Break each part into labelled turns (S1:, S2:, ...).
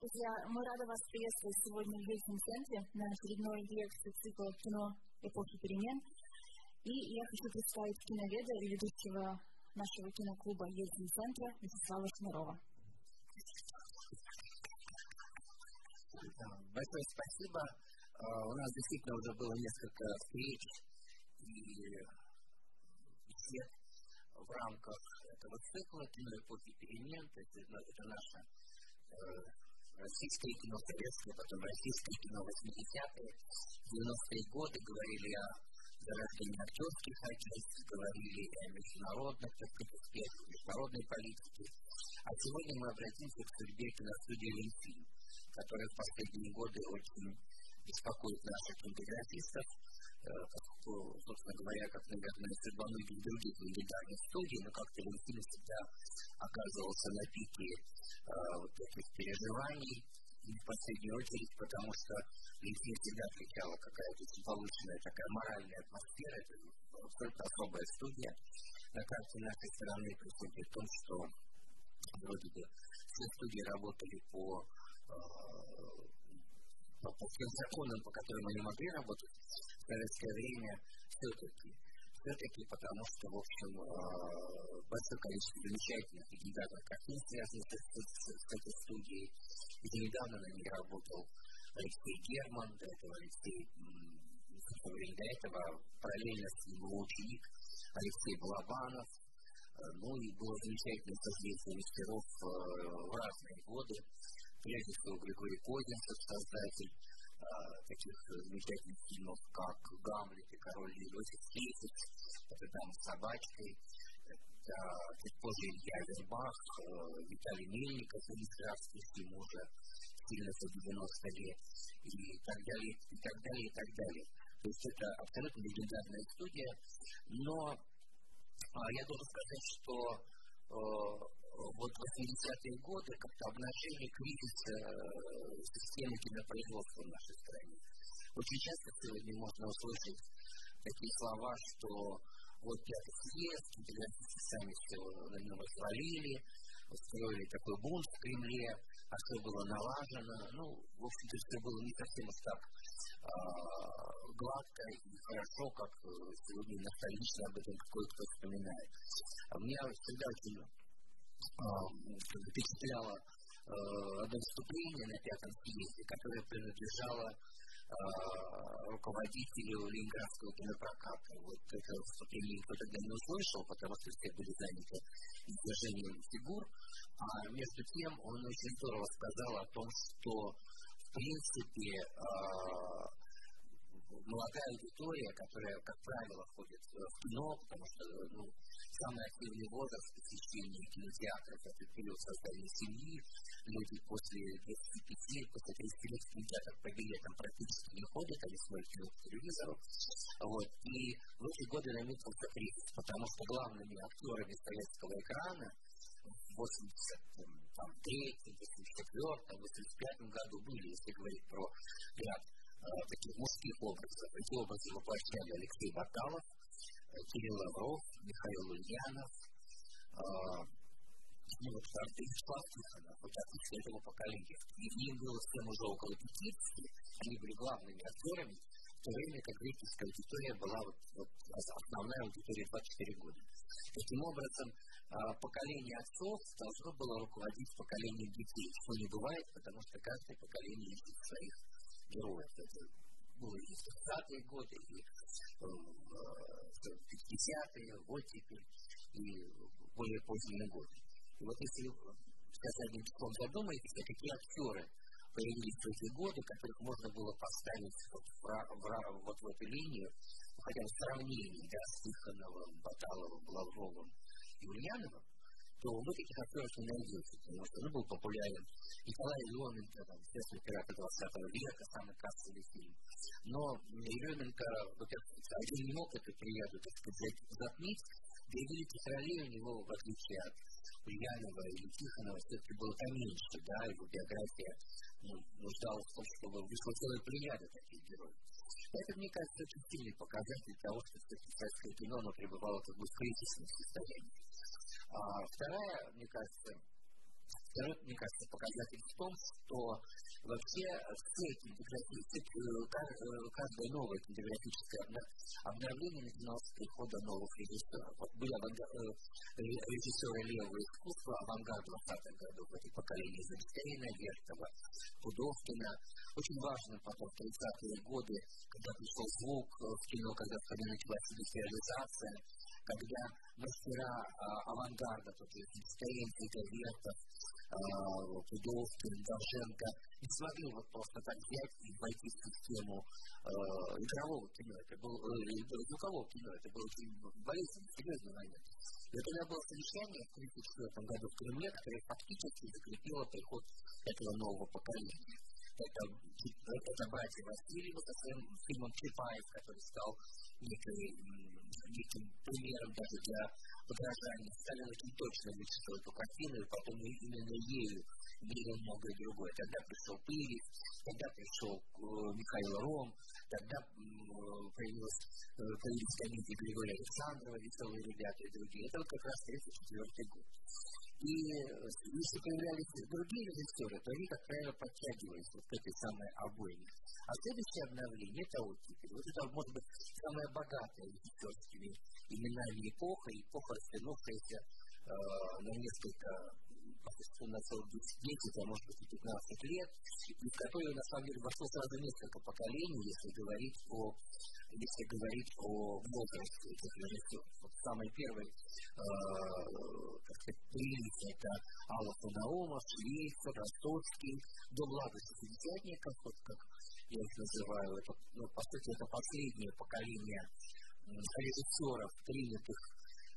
S1: Друзья, мы рады вас приветствовать сегодня в Ельцин центре на очередной лекции цикла «Кино эпохи перемен». И я хочу представить киноведа и ведущего нашего киноклуба Ельцин центра Вячеслава Шнурова.
S2: Большое спасибо. А, у нас действительно уже было несколько встреч и бесед в рамках этого цикла кино эпохи перемен. Это, это наша э, российское кино, советское, потом российское кино 80-е, 90-е годы говорили о зарождении актерских агентств, говорили о международных, так сказать, успехах, международной политике. А сегодня мы обратимся к судьбе киностудии «Ленфильм», которая в последние годы очень беспокоит наших кинематографистов, собственно говоря, как, наверное, судьба многих других легендарных студий, но как-то Ленфильм всегда оказывался на пике э, вот этих переживаний, и в последнюю очередь, потому что Ленфильм всегда отличала какая-то повышенная такая моральная атмосфера, это абсолютно особая студия. На карте нашей страны при том, что вроде бы все студии работали по по, тем законам, по которым они могли работать в советское время, все-таки все-таки потому что, в общем, большое количество замечательных легендарных картин, связанных с, с, с этой студией. И недавно на ней работал Алексей Герман, до этого Алексей, до этого. Параллельно с ним его ученик Алексей Балабанов, ну и было замечательное созвездие мастеров в разные годы прежде всего Григорий Козинцев, создатель а, таких замечательных фильмов, как «Гамлет» и «Король Лир», Кейсов, это «Дама с собачкой», это чуть позже Илья Вербах, э, Виталий Мельников, Ильич фильм уже сильно за 90 лет, и так далее, и так далее, и так далее. То есть это абсолютно легендарная студия, но а, я должен сказать, что э, вот 80-е годы как-то обнажили кризис э, системы кинопроизводства в нашей стране. Очень часто сегодня можно услышать такие слова, что вот пятый съезд, кинематографисты сами все на нем развалили, устроили такой бунт в Кремле, а все было налажено. Ну, в общем-то, все было не совсем уж так а, гладко и хорошо, как э, сегодня ностальгично об этом кое-кто вспоминает. А мне всегда очень впечатляло одно выступление на пятом съезде, которое принадлежало руководителю Ленинградского кинопроката. Вот это выступление никто тогда не услышал, потому что все были заняты изложением фигур. А между тем он очень здорово сказал о том, что в принципе молодая аудитория, которая, как правило, ходит в кино, потому что ну, самый активный возраст посещения кинотеатров – это период создания семьи. Люди после 25, после 30 лет в кинотеатр по билетам практически не ходят, они смотрят кино по телевизору. Вот. И в эти годы наметился кризис, потому что главными актерами советского экрана в 83 84 85 году были, если говорить про ряд таких мужских образов. Эти образы воплощали Алексей Баталов, Кирилл Лавров, Михаил Ульянов, ну, вот Вячеслав Тихонов, вот отлично этого поколения. И им было всем уже около 50, они были главными актерами, в то время как зрительская аудитория была вот, вот основная аудитория 24 года. Таким образом, поколение отцов должно было руководить поколением детей, что не бывает, потому что каждое поколение ищет своих героев. Это было и 30-е годы, и 50-е, вот теперь, и более поздние годы. И вот если сказать одним числом задумаетесь, а какие актеры появились в эти годы, которых можно было поставить вот в, эту линию, хотя в сравнении да, с Тихоновым, Баталовым, Лавровым и Ульяновым, то вы таких актеров не найдете, потому что он был популярен. Николай Еременко, там, естественно, пираты 20 века, самый кассовый фильм. Но Еременко, во-первых, один не мог эту прияту, так сказать, затмить, да и великих ролей у него, в отличие от Ульянова или Тихонова, все-таки было поменьше, да, его биография ну, нуждалась в том, чтобы вышла целая плеяда таких героев. Это, мне кажется, очень сильный показатель того, что все-таки советское кино, оно пребывало как бы в кризисном состоянии. А вторая, мне кажется, Второй, мне кажется, показатель в том, что вообще цель каждое новое кинематографическое обновление начиналось с прихода новых режиссеров. Вот были режиссеры левого искусства, авангард 20-х годов, это поколение Эйзенштейна, Вертова, Пудовкина. Очень важно потом в 30-е годы, когда пришел звук в кино, когда началась индустриализация, когда мастера а, авангарда, тот же Эйнштейн, Вертов, Пудовкин, Довженко, не смогли вот просто так взять и войти в систему э, игрового кино. Это был э, звукового кино. Это был очень болезненный, серьезный момент. И вот тогда было совещание в 1934 году в Кремле, которое фактически закрепило приход этого нового поколения. Это, это братья Васильева со фильмом Чапаев, который стал некой, неким примером даже для подражания. Сталин очень точно вычислил эту картину, и потом именно ею мерил многое другое. Тогда пришел Пырев, тогда пришел э, Михаил Ром, тогда появилась, э, появились комедии Григория Александрова, веселые ребята и другие. Это вот как раз 1934 год. И если появлялись другие режиссеры, то они, как правило, подтягивались вот к этой самой обойне. А следующее обновление – это оттепель. Вот это, может быть, самая богатая режиссерскими именами эпоха, эпоха, растянувшаяся э, на несколько на целых 10 лет, а может быть и 15 лет, и в которую на самом деле вошло сразу несколько поколений, если говорить о, если говорить о возрасте этих режиссеров. Вот самый первый, э, как сказать, релиз это Алла Фунаумов, Шлейфер, Ростоцкий, до блага шестидесятников, вот как я их называю, это, ну, по сути, это последнее поколение режиссеров, принятых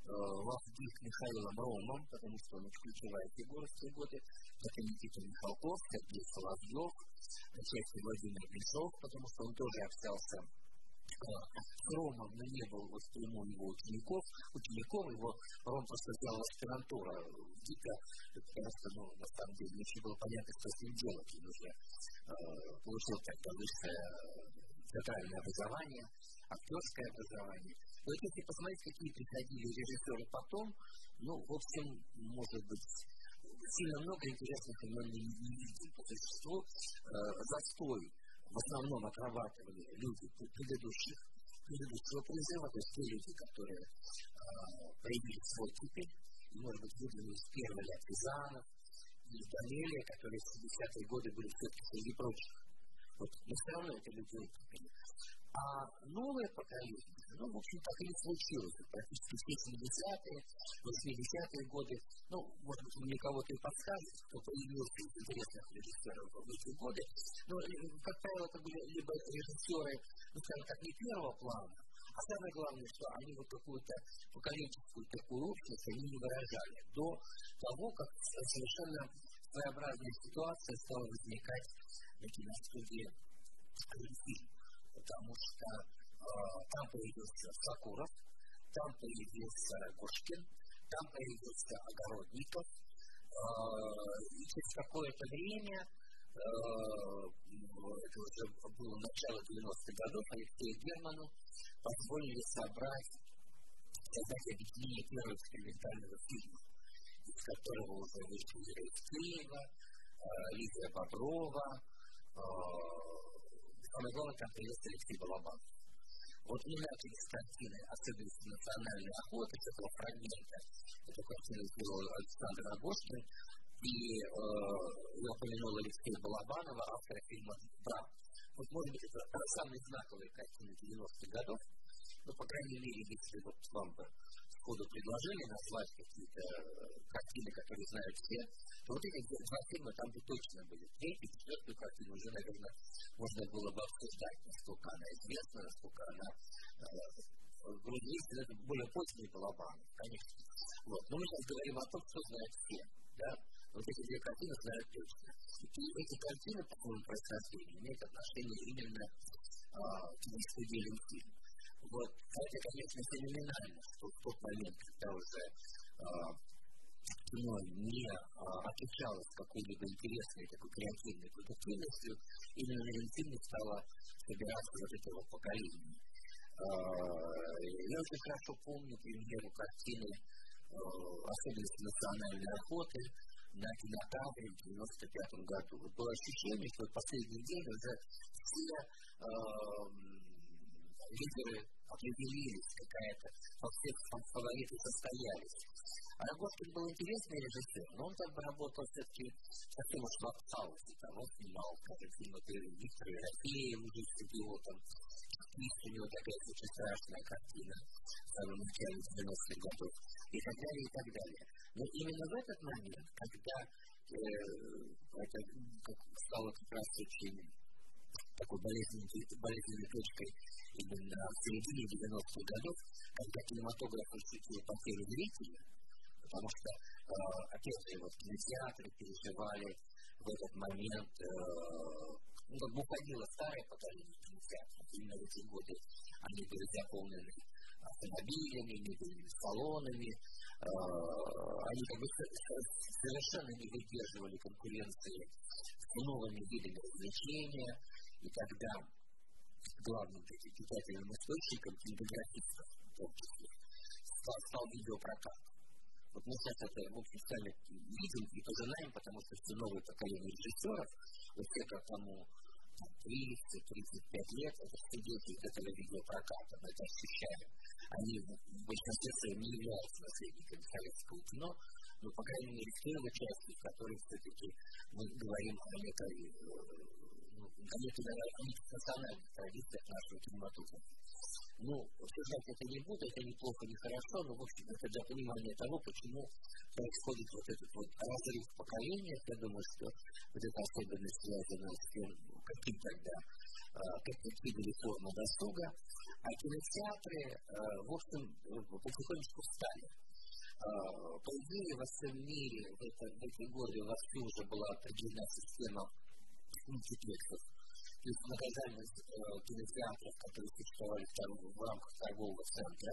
S2: Лавдик Михаилом Ромом, потому что он ключевая фигура в те годы, это Никита Михалков, Сергей Соловьев, отчасти Владимир Меньшов, потому что он тоже общался с Ромом, но не был вот прямой его учеников, учеников его Ром просто взял аспирантура дико, потому что, ну, на самом деле, очень было понятно, что с ним делать, он уже э, получил тогда высшее театральное образование, актерское образование. Вот если посмотреть, какие приходили режиссеры потом, ну, в общем, может быть, сильно много интересных имен не, не видим. По существу э, застой в основном отрабатывали люди предыдущих, предыдущего призыва, то есть те люди, которые э, проявили свой кипель, может быть, выдвинулись первые лет Рязанов, и Данелия, которые в 70-е годы были все-таки среди прочих вот, но все равно это люди выкупили. А новое поколение, ну, в общем, так и не случилось. Практически все 70-е, 80-е годы, ну, может быть, мне кого-то и подскажет, кто появился из интересных режиссеров в эти годы, но, э, как правило, это были либо режиссеры, ну, скажем так, не первого плана, а самое главное, что они вот какую-то поколенческую такую общность они не выражали до того, как совершенно своеобразная ситуация стала возникать на киностудии фильм, потому что э, там появился Сакуров, там появился Рогожкин, там появился Огородников, э, и через какое-то время э, это уже было начало 90-х годов, Алексею Герману позволили собрать, создать объединение первого экспериментального фильма, из которого уже вышли Киева, Лидия Боброва, там появился Алексей Балабанов. Вот не начали с картины особенности национальной охоты, этого фрагмента. Эту картину сделал Александр Агошкин. И э, я упомянул Алексея Балабанова, автора фильма «Брат». Вот, может быть, это самые знаковые картины 90-х годов, но, по крайней мере, если вот вам бы сходу предложили назвать какие-то э, картины, которые знают все, вот эти два фильма там бы точно были. Третью, четвертую картину уже, наверное, можно было бы обсуждать, насколько она известна, насколько она э, есть это более поздний балабан, конечно. Вот. Но мы сейчас говорим о том, что знают все. Да? Вот эти две картины знают точно. И эти картины по своему происхождению имеют отношение именно а, к нестудийным фильмам. Вот это, конечно, феноменально, что в тот момент, когда уже э, кино не э, отличалось какой-либо интересной, такой креативной продуктивностью, именно на фильме стало собираться вот этого поколения. Э, я очень хорошо помню премьеру картины э, особенности национальной охоты, на кинотавре в 95 году. Вот было ощущение, что в последний день уже все э, лидеры определились, какая-то, во всех фавориты состоялись. А Рогожкин был интересный режиссер, но он как бы работал все-таки совсем уж в артхаусе. Там он снимал, скажем, фильмы Виктора Ерофеева, уже его там есть у него такая очень страшная картина в самом начале 90-х годов и так далее, и так далее. Но именно в этот момент, когда э, это как, стало как раз очень такой болезненной, болезненной точкой именно в середине 90-х годов, когда кинематограф ощутил потерю зрителя, потому что, э, опять же, вот кинотеатры переживали в этот момент, э, ну, как бы уходило старое поколение кинотеатров, именно в эти годы. Они были заполнены автомобилями, не были салонами, э, они как бы совершенно не выдерживали конкуренции с новыми видами развлечения, и тогда главным таким питательным источником кинематографистов, в том числе, стал, стал видеопрокат. Вот мы сейчас это, в общем, сами видим и пожинаем, потому что все новые поколения режиссеров, вот те, как тому 30-35 лет, это все дети из этого видеопроката, мы это ощущаем. Они в большинстве своем не являются наследниками советского кино, но, по крайней мере, в той его части, в которой все-таки мы говорим о некой, о неких национальных традициях нашего кинематографа. Ну, обсуждать это не буду, это не плохо, не хорошо, но, в общем, это для понимания того, почему происходит вот этот вот разрыв поколения. Я думаю, что вот эта особенность связана с тем, каким тогда, какие были формы досуга. А кинотеатры, в общем, потихонечку встали. По идее, во всем мире в, это, в эти уже была определена система мультиплексов то есть э, кинотеатров, которые существовали там в рамках торгового центра.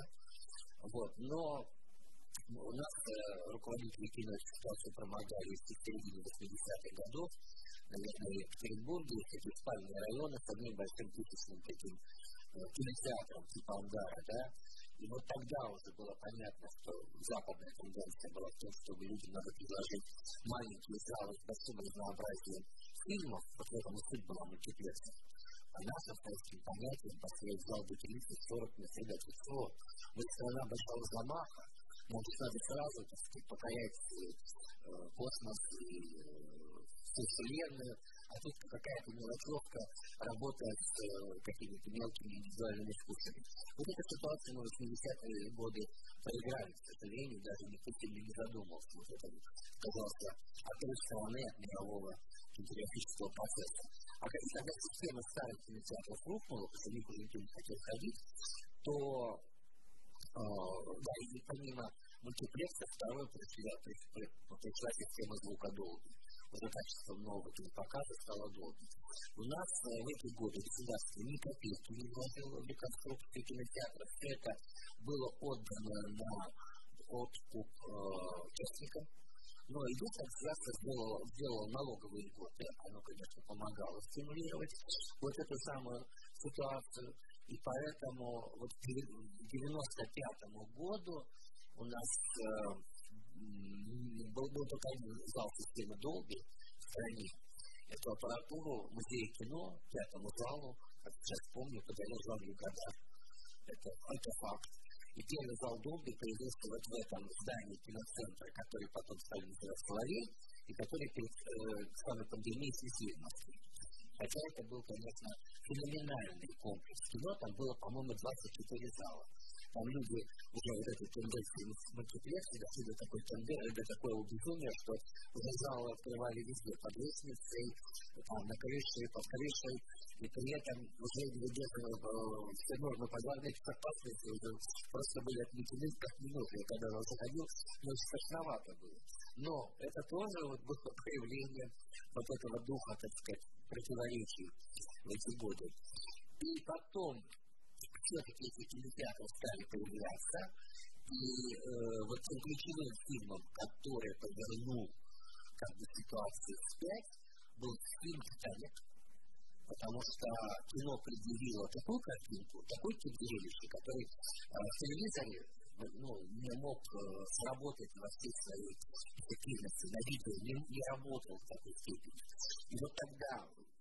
S2: Вот. Но у нас э, руководители кино эту ситуацию проморгали еще в середине 80-х годов, наверное, в Екатеринбурге, такие спальные районы с одним большим тысячным таким э, кинотеатром типа Ангара, да, и вот тогда уже было понятно, что западная тенденция была в том, чтобы людям надо предложить маленькие залы с большим разнообразием фильмов, вот в этом и суть была мультиплексов. А нашим советским понятием построить зал до 30-40 на всегда число. Мы страна большого замаха, нам надо сразу, так сказать, покорять э, космос и э, всю Вселенную, а тут какая-то мелочевка работает с э, какими-то мелкими индивидуальными вкусами. Вот эта ситуация мы в 80-е годы проиграли, к сожалению, даже сильно не задумался. Вот это казался от той стороны от мирового кинематографического процесса. А когда система старых кинотеатров рухнула, потому что никто не хотел ходить, то э, да, и помимо мультиплекса второе пришла, пришла система звукодолби. Уже качество нового кинопоказа стало долго. У нас э, в эти годы государство ни копейки не вложило в реконструкцию кинотеатров. Это было отдано на откуп э, частникам, но идет государство сделало, сделало налоговые льготы, оно, конечно, помогало стимулировать вот эту самую ситуацию. И поэтому вот к 1995 году у нас э, был, был только один зал системы Долби в стране. Эту аппаратуру музея кино пятому залу, как сейчас помню, подарил Жан Югадар. Это, это факт. И первый зал Долби появился вот в этом здании киноцентра, который потом стали называть Соловей, и который перед э, самой пандемией снесли в Москве. Хотя это был, конечно, феноменальный комплекс кино, там было, по-моему, 24 зала там люди уже вот этой тенденции мультиплекса дошли до такой тенденции, до такого безумия, что уже залы открывали везде, под лестницей, там, на крыше, под крышей, и при этом уже не выдерживая э, все нормы пожарной безопасности, уже просто были отметены как. Я когда заходил, ну, страшновато было. Но это тоже вот было проявление вот этого духа, так сказать, противоречий в эти годы. И потом все-таки эти кинотеатры стали появляться, и э, вот тем ключевым фильмом, который повернул как бы ситуацию вспять, был фильм «Титаник», потому что кино предъявило такую картинку, такой тип зрелища, который э, в телевизоре, ну, не мог э, сработать во всей своей эффективности, на видео не, не работал в такой степени. И вот тогда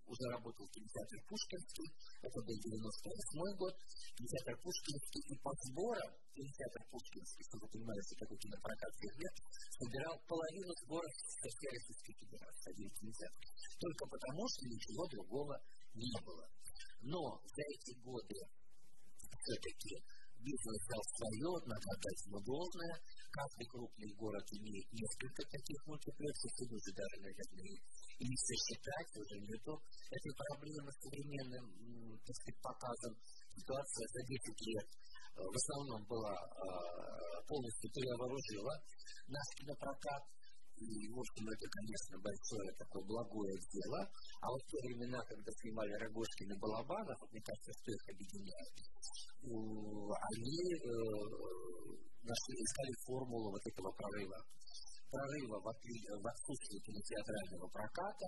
S2: уже работал кинотеатр Пушкинский, это был 98 год, кинотеатр Пушкинский, и по сборам кинотеатр Пушкинский, чтобы вы понимали, что такой кинопрокат всех лет, собирал половину сборов со всей Российской Федерации, один кинотеатр. Только потому, что ничего другого не было. Но за эти годы все-таки бизнес дал свое, надо отдать ему должное. Каждый крупный город имеет несколько таких мультиплексов, и уже даже, наверное, и не сосчитать, уже нету этой проблемы современным, так сказать, показом. Ситуация за 10 лет э, в основном была э, полностью перевооружила наш кинопрокат. В общем, это, конечно, большое такое благое дело. А вот в те времена, когда снимали Рогожкин и Балабанов, мне кажется, что их объединяет, они э, нашли, искали формулу вот этого прорыва. Прорыва в, в отсутствии кинотеатрального проката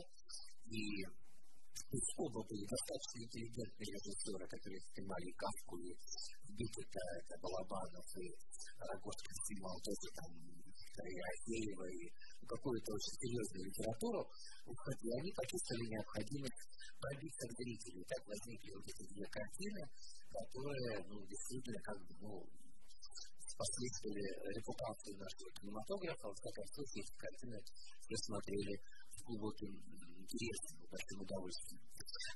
S2: и то есть оба были достаточно интеллигентные режиссеры, которые снимали Кавку и Бикета, это Балабанов и Рогожкин снимал тоже там и Азеева и какую-то очень серьезную литературу, и они почувствовали необходимость пробиться к зрителю. Так возникли вот эти две картины, которые, ну, действительно, как бы, ну, способствовали репутации нашего кинематографа. В всяком случае, эти картины все смотрели с глубоким интересом, большим удовольствием.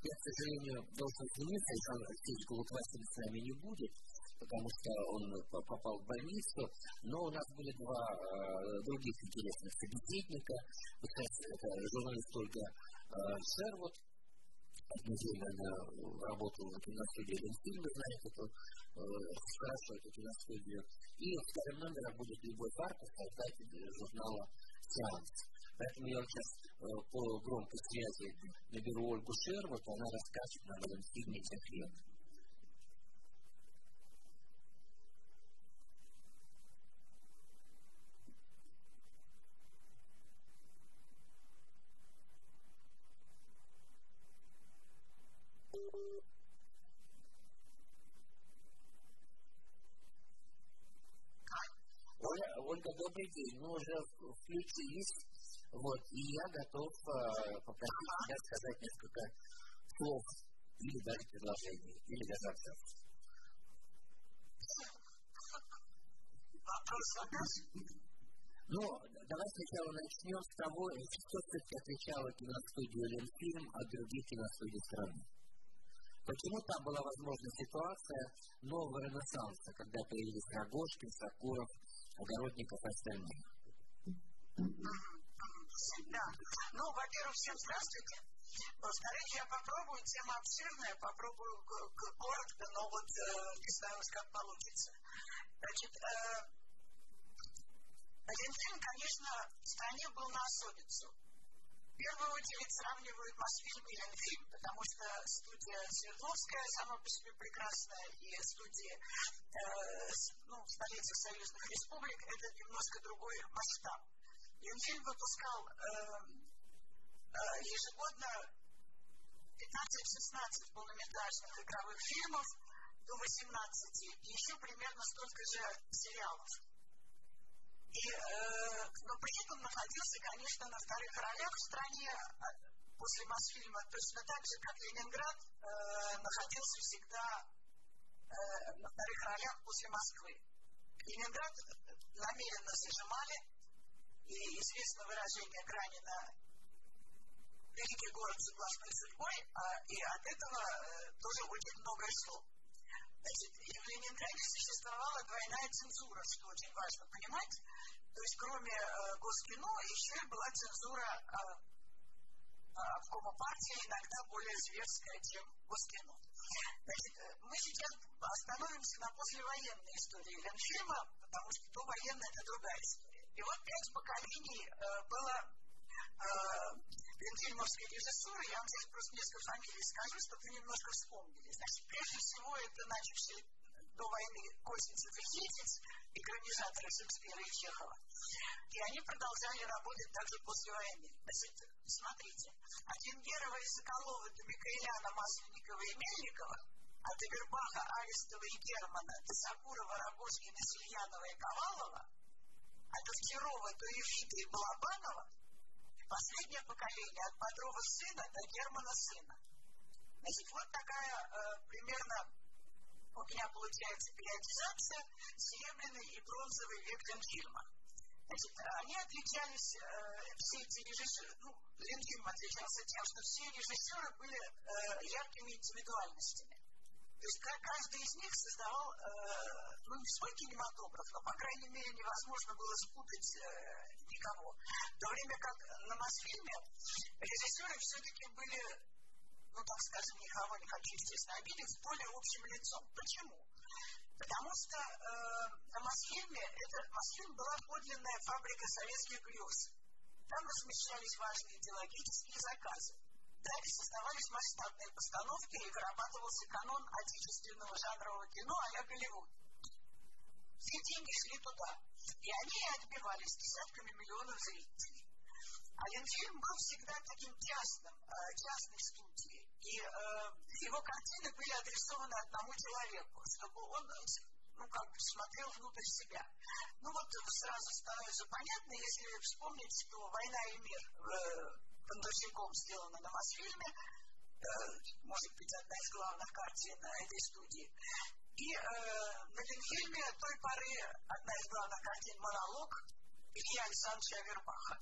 S2: Я, к сожалению, должен извиниться, Александр Алексеевич Голукласин с нами не будет, потому что он попал в больницу, но у нас были два э, других интересных собеседника. Кстати, это журналист Ольга э, Шервуд, неделю она работала на киностудии Ленфильм, вы знаете, эту, э, хорошо эту киностудию. И вторым номером будет Любовь Барков, создатель журнала «Сеанс». Поэтому я сейчас э, по громкой связи наберу Ольгу Шервуд, она расскажет нам о Ленфильме тех лет. Оля, Добрый день. Мы уже включились. Вот, и я готов э, попросить тебя сказать несколько слов или даже предложений, или даже абзац. Ну, давай сначала начнем с того, что все-таки отличало киностудию Ленфильм от других киностудий страны. Почему там была возможна ситуация нового ренессанса, когда появились Рогожкин, Сакуров, Огородников и остальные?
S3: Да. Ну, во-первых, всем здравствуйте. Во-вторых, я попробую, тема обширная, попробую коротко, но вот э, не знаю, как получится. Значит, э, один фильм, конечно, в стране был на особицу в первую очередь сравнивают Мосфильм и Ленфильм, потому что студия Свердловская сама по себе прекрасная, и студия э, ну, в столицах союзных республик это немножко другой масштаб. Ленфильм выпускал э, э, ежегодно 15-16 полнометражных игровых фильмов до 18, и еще примерно столько же сериалов. И, э, но при этом находился, конечно, на вторых ролях в стране а, после Мосфильма, точно так же, как Ленинград э, находился всегда э, на вторых ролях после Москвы. Ленинград намеренно зажимали, и известно выражение Гранина «Великий город согласной судьбой», а, и от этого тоже очень много шло. Значит, и в Ленинграде существовала двойная цензура, что очень важно понимать. То есть, кроме э, Госкино, еще была цензура э, э, обкома партии, иногда более зверская, чем Госкино. Значит, э, мы сейчас остановимся на послевоенной истории Ленфильма, потому что довоенная это другая история. И вот пять поколений э, было э, Ленфильмовской режиссуры. Я вам сейчас просто несколько фамилий скажу, чтобы вы немножко вспомнили. Значит, прежде всего это начавший до войны Костница Фехетец, экранизаторы Шекспира и Чехова. И они продолжали работать также после войны. Значит, смотрите, от Венгерова и Соколова до Микаэляна, Масленникова и Мельникова от Авербаха, Арестова и Германа до Сакурова, Рогожкина, Сильянова и Ковалова, от Овчарова до Евида и Балабанова, и последнее поколение от Бодрова сына до Германа сына. Значит, вот такая э, примерно у меня получается периодизация серебряный и бронзовый век Ленфильма. Значит, они отличались, э, все эти режиссеры, ну, Ленфильм отличался тем, что все режиссеры были э, яркими индивидуальностями. То есть каждый из них создавал, э, ну, свой кинематограф, но, по крайней мере, невозможно было спутать э, никого. В то время как на Мосфильме режиссеры все-таки были, ну, так скажем, никого не хочу, естественно, обидеть, более общим лицом. Почему? Потому что э, на Мосфильме, это, Мосфильм была подлинная фабрика советских грез. Там размещались важные идеологические заказы. Далее создавались масштабные постановки и вырабатывался канон отечественного жанрового кино а-ля Голливуд. Все деньги шли туда. И они отбивались десятками миллионов зрителей. Ленфильм был всегда таким частным, э, частной студией. И э, его картины были адресованы одному человеку, чтобы он ну, как бы смотрел внутрь себя. Ну, вот сразу становится понятно, если вспомнить, что «Война и мир» э, Бондарчуком сделана на Мосфильме, э, может быть, одна из главных картин этой студии. И э, на Ленфильме той поры одна из главных картин «Монолог» Илья Александровича Авербаха.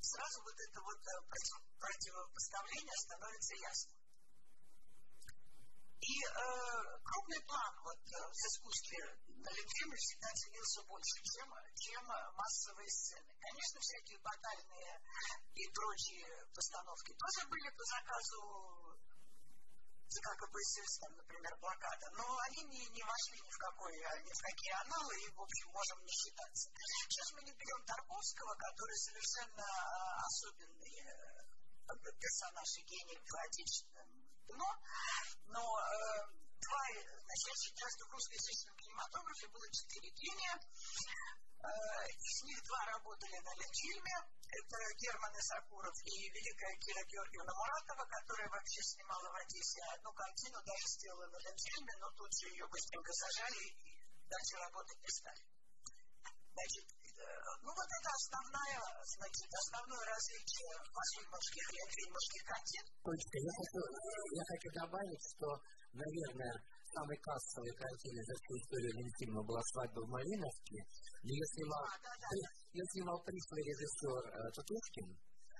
S3: Сразу вот это вот э, против, противопоставление становится ясным. И э, крупный план вот, э, в искусстве на Ленфильме всегда ценился больше, чем, чем массовые сцены. Конечно, всякие батальные и прочие постановки тоже были по заказу ЦК КПСС, там, например, блокада, но они не, не вошли ни в, какой, ни в какие аналы и, в общем, можем не считаться. Сейчас мы не берем Тарковского, который совершенно э, особенный э, персонаж и гений в отечественном кино, но э, два, значит, я считаю, что в русскоязычном кинематографе было четыре гения. Э, из них два работали на Ленфильме. Это Герман Исакуров и великая Кира Георгиевна Муратова, которая вообще снимала в Одессе одну картину, даже сделала на Ленфильме, но тут же ее быстренько сажали и дальше работать не стали. Значит, э, ну вот это основное, значит, основное различие фильмовских и фильмовских картин.
S2: Олечка, я хочу, я хочу добавить, что, наверное, самой кассовой картиной за всю историю Ленфильма была «Свадьба в Малиновке». Ее снимал,
S3: а.
S2: Ее снимал пришлый режиссер э, Тутушкин.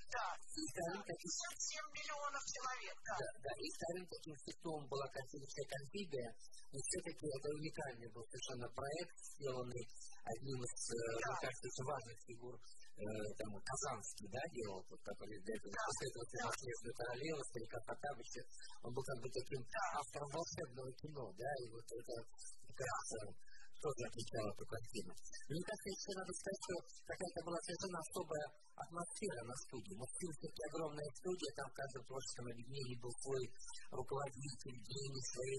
S3: Да, и вторым таким... 7 миллионов человек, да.
S2: Да, да, и вторым таким хитом была картина «Человек амфибия», но все-таки это уникальный был совершенно проект, сделанный одним из, э, да. мне кажется, важных фигур, э, там, Казанский, да, делал, тот, который для этого, да. после этого да. «Наследство королевы», «Старика Потапыча», он был как бы таким да. автором волшебного кино, да, и вот это, кажется, тоже отличало эту картину. Мне кажется, еще надо сказать, что какая-то была совершенно особая атмосфера на студии. Вот, в принципе, огромная студия, там в каждом творческом объединении был свой руководитель, гений, свои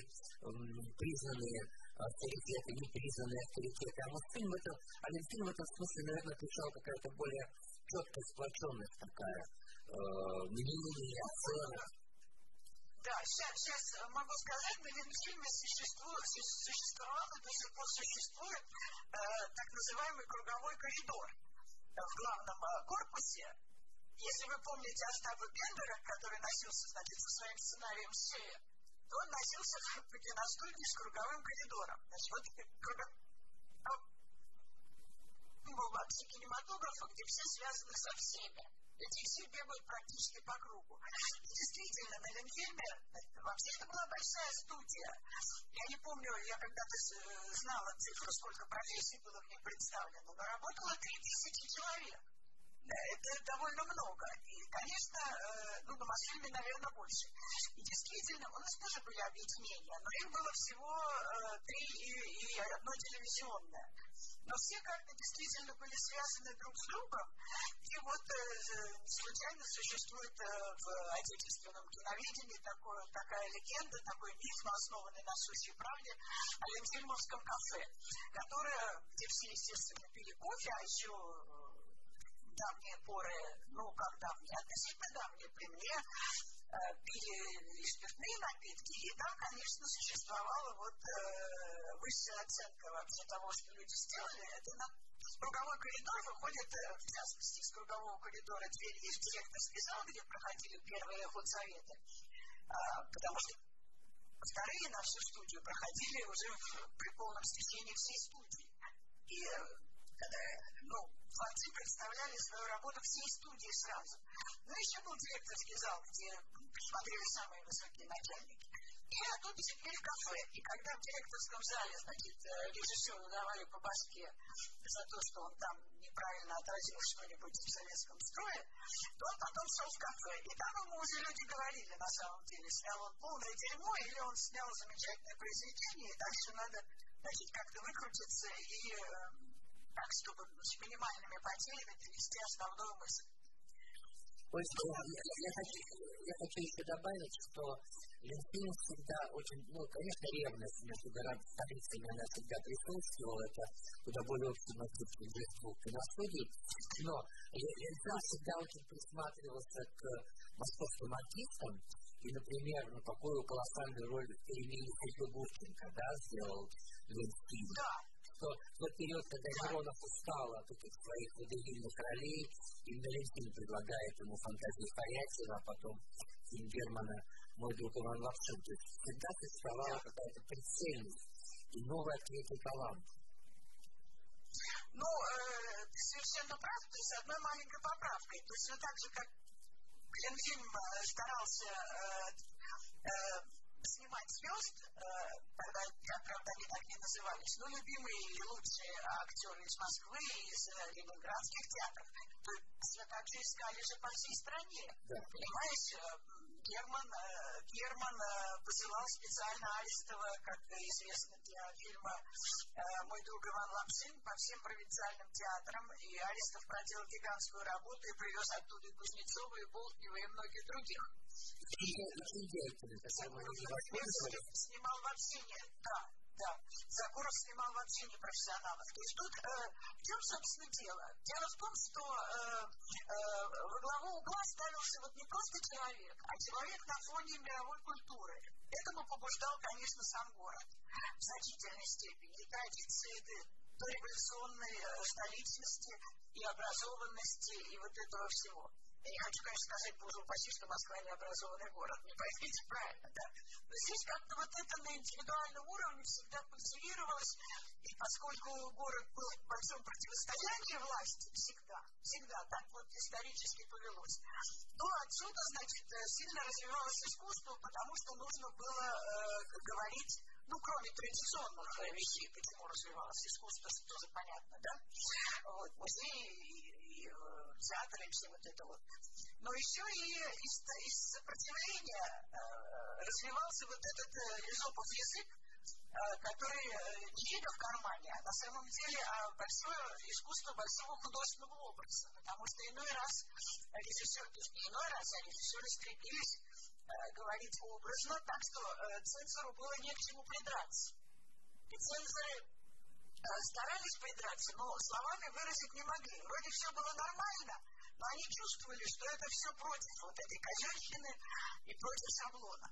S2: признанные авторитеты, непризнанные авторитеты. А Мосфильм это, а Ленфильм в этом смысле, наверное, отличал какая-то более четкая сплоченность такая, э, мнение, оценок.
S3: Да, сейчас, сейчас могу сказать, на Ленфильме существует, существовал до сих пор существует э, так называемый круговой коридор в главном э, корпусе. Если вы помните Остапа Бендера, который носился, значит, со своим сценарием «Сея», то он носился по киностудии с круговым коридором. Значит, вот круговой был вообще кинематографа, где все связаны со всеми. Эти все бегают практически по кругу. И действительно, на Ленфильме вообще это была большая студия. Я не помню, я когда-то знала цифру, сколько профессий было в ней представлено, но работало 3000 человек. Это довольно много. И, конечно, э, ну, на Мосфильме, наверное, больше. И действительно, у нас тоже были объединения, но их было всего э, три и одно телевизионное. Но все как-то действительно были связаны друг с другом. И вот э, случайно существует э, в отечественном киноведении такое, такая легенда, такой миф, основанный на сущей правде, о Ленфильмовском кафе, которое, где все, естественно, пили кофе, а еще давние поры, ну, как давние, относительно давние при мне, э, пили спиртные напитки. И там, конечно, существовала вот э, высшая оценка вообще того, что люди сделали. Это на круговой коридор выходит, э, в частности, из кругового коридора дверь есть директорский зал, где проходили первые худсоветы. А, потому что вторые на всю студию проходили уже в, при полном стечении всей студии. И э, когда, ну, творцы представляли свою работу всей студии сразу. Ну, еще был директорский зал, где присмотрели самые высокие начальники. И оттуда теперь кафе. И когда в директорском зале, значит, э, режиссеру давали по башке за то, что он там неправильно отразил что-нибудь в советском строе, то он потом шел в кафе. И там ему уже люди говорили, на самом деле, снял он полное дерьмо, или он снял замечательное произведение, и дальше надо, значит, как-то выкрутиться и э, так, чтобы с минимальными потерями довести основную мысль.
S2: То есть я, я, хочу, я хочу еще добавить, что Ленфильм всегда очень, ну, конечно, ревность между столицами, она всегда присутствовала, это куда более общий мотив, чем двух киностудий, но Ленфильм всегда очень присматривался к московским артистам, и, например, ну, какую колоссальную роль в перемене Сережа Гурченко, да, сделал Ленфильм.
S3: Да
S2: что тот период, когда Миронов устал от этих своих водевильных ролей, именно Ленфильм предлагает ему фантазию Харятьева, а потом фильм Германа «Мой друг Иван Лапшин». То есть всегда существовала какая-то прицельность и новый открытый талант.
S3: Ну, э, ты совершенно прав, то есть одной маленькой поправкой. То есть, ну, так же, как Ленфильм э, старался э, э, снимать звезд, э, так не назывались, но любимые и лучшие актеры из Москвы, из э, ленинградских театров, то также искали же по всей стране.
S2: Да.
S3: Понимаешь, э, Герман, Герман посылал специально Аристова, как известно для фильма «Мой друг Иван Лапшин» по всем провинциальным театрам, и Аристов проделал гигантскую работу и привез оттуда и Кузнецова, и Болтнева, и многих других. Снимал вообще нет, да, да. Закуров снимал вообще не профессионалов. То есть тут э, в чем, собственно, дело? Дело в том, что э, э, во главу угла ставился вот не просто человек, а человек на фоне мировой культуры. Этому побуждал, конечно, сам город в значительной степени. И традиции дореволюционной э, столичности, и образованности, и вот этого всего. Я хочу, конечно, сказать, боже упаси, что Москва не образованный город. Не поймите правильно, да. Но здесь как-то вот это на индивидуальном уровне всегда культивировалось. И поскольку город был в большом противостоянии власти, всегда, всегда так вот исторически повелось, то отсюда, значит, сильно развивалось искусство, потому что нужно было э, говорить ну, кроме традиционных вещей, почему развивалось искусство, тоже понятно, да? Вот, музеи театр и все вот это вот. Но еще и из, из сопротивления э, развивался вот этот э, Лизопов язык, э, который не в кармане, а на самом деле а большое искусство большого художественного образа. Потому что иной раз режиссер, то есть не иной раз, а режиссеры стремились говорить образно, так что цензору было не к чему придраться. И цензоры старались придраться, но словами выразить не могли. Вроде все было нормально, но они чувствовали, что это все против вот этой козельщины и против шаблона.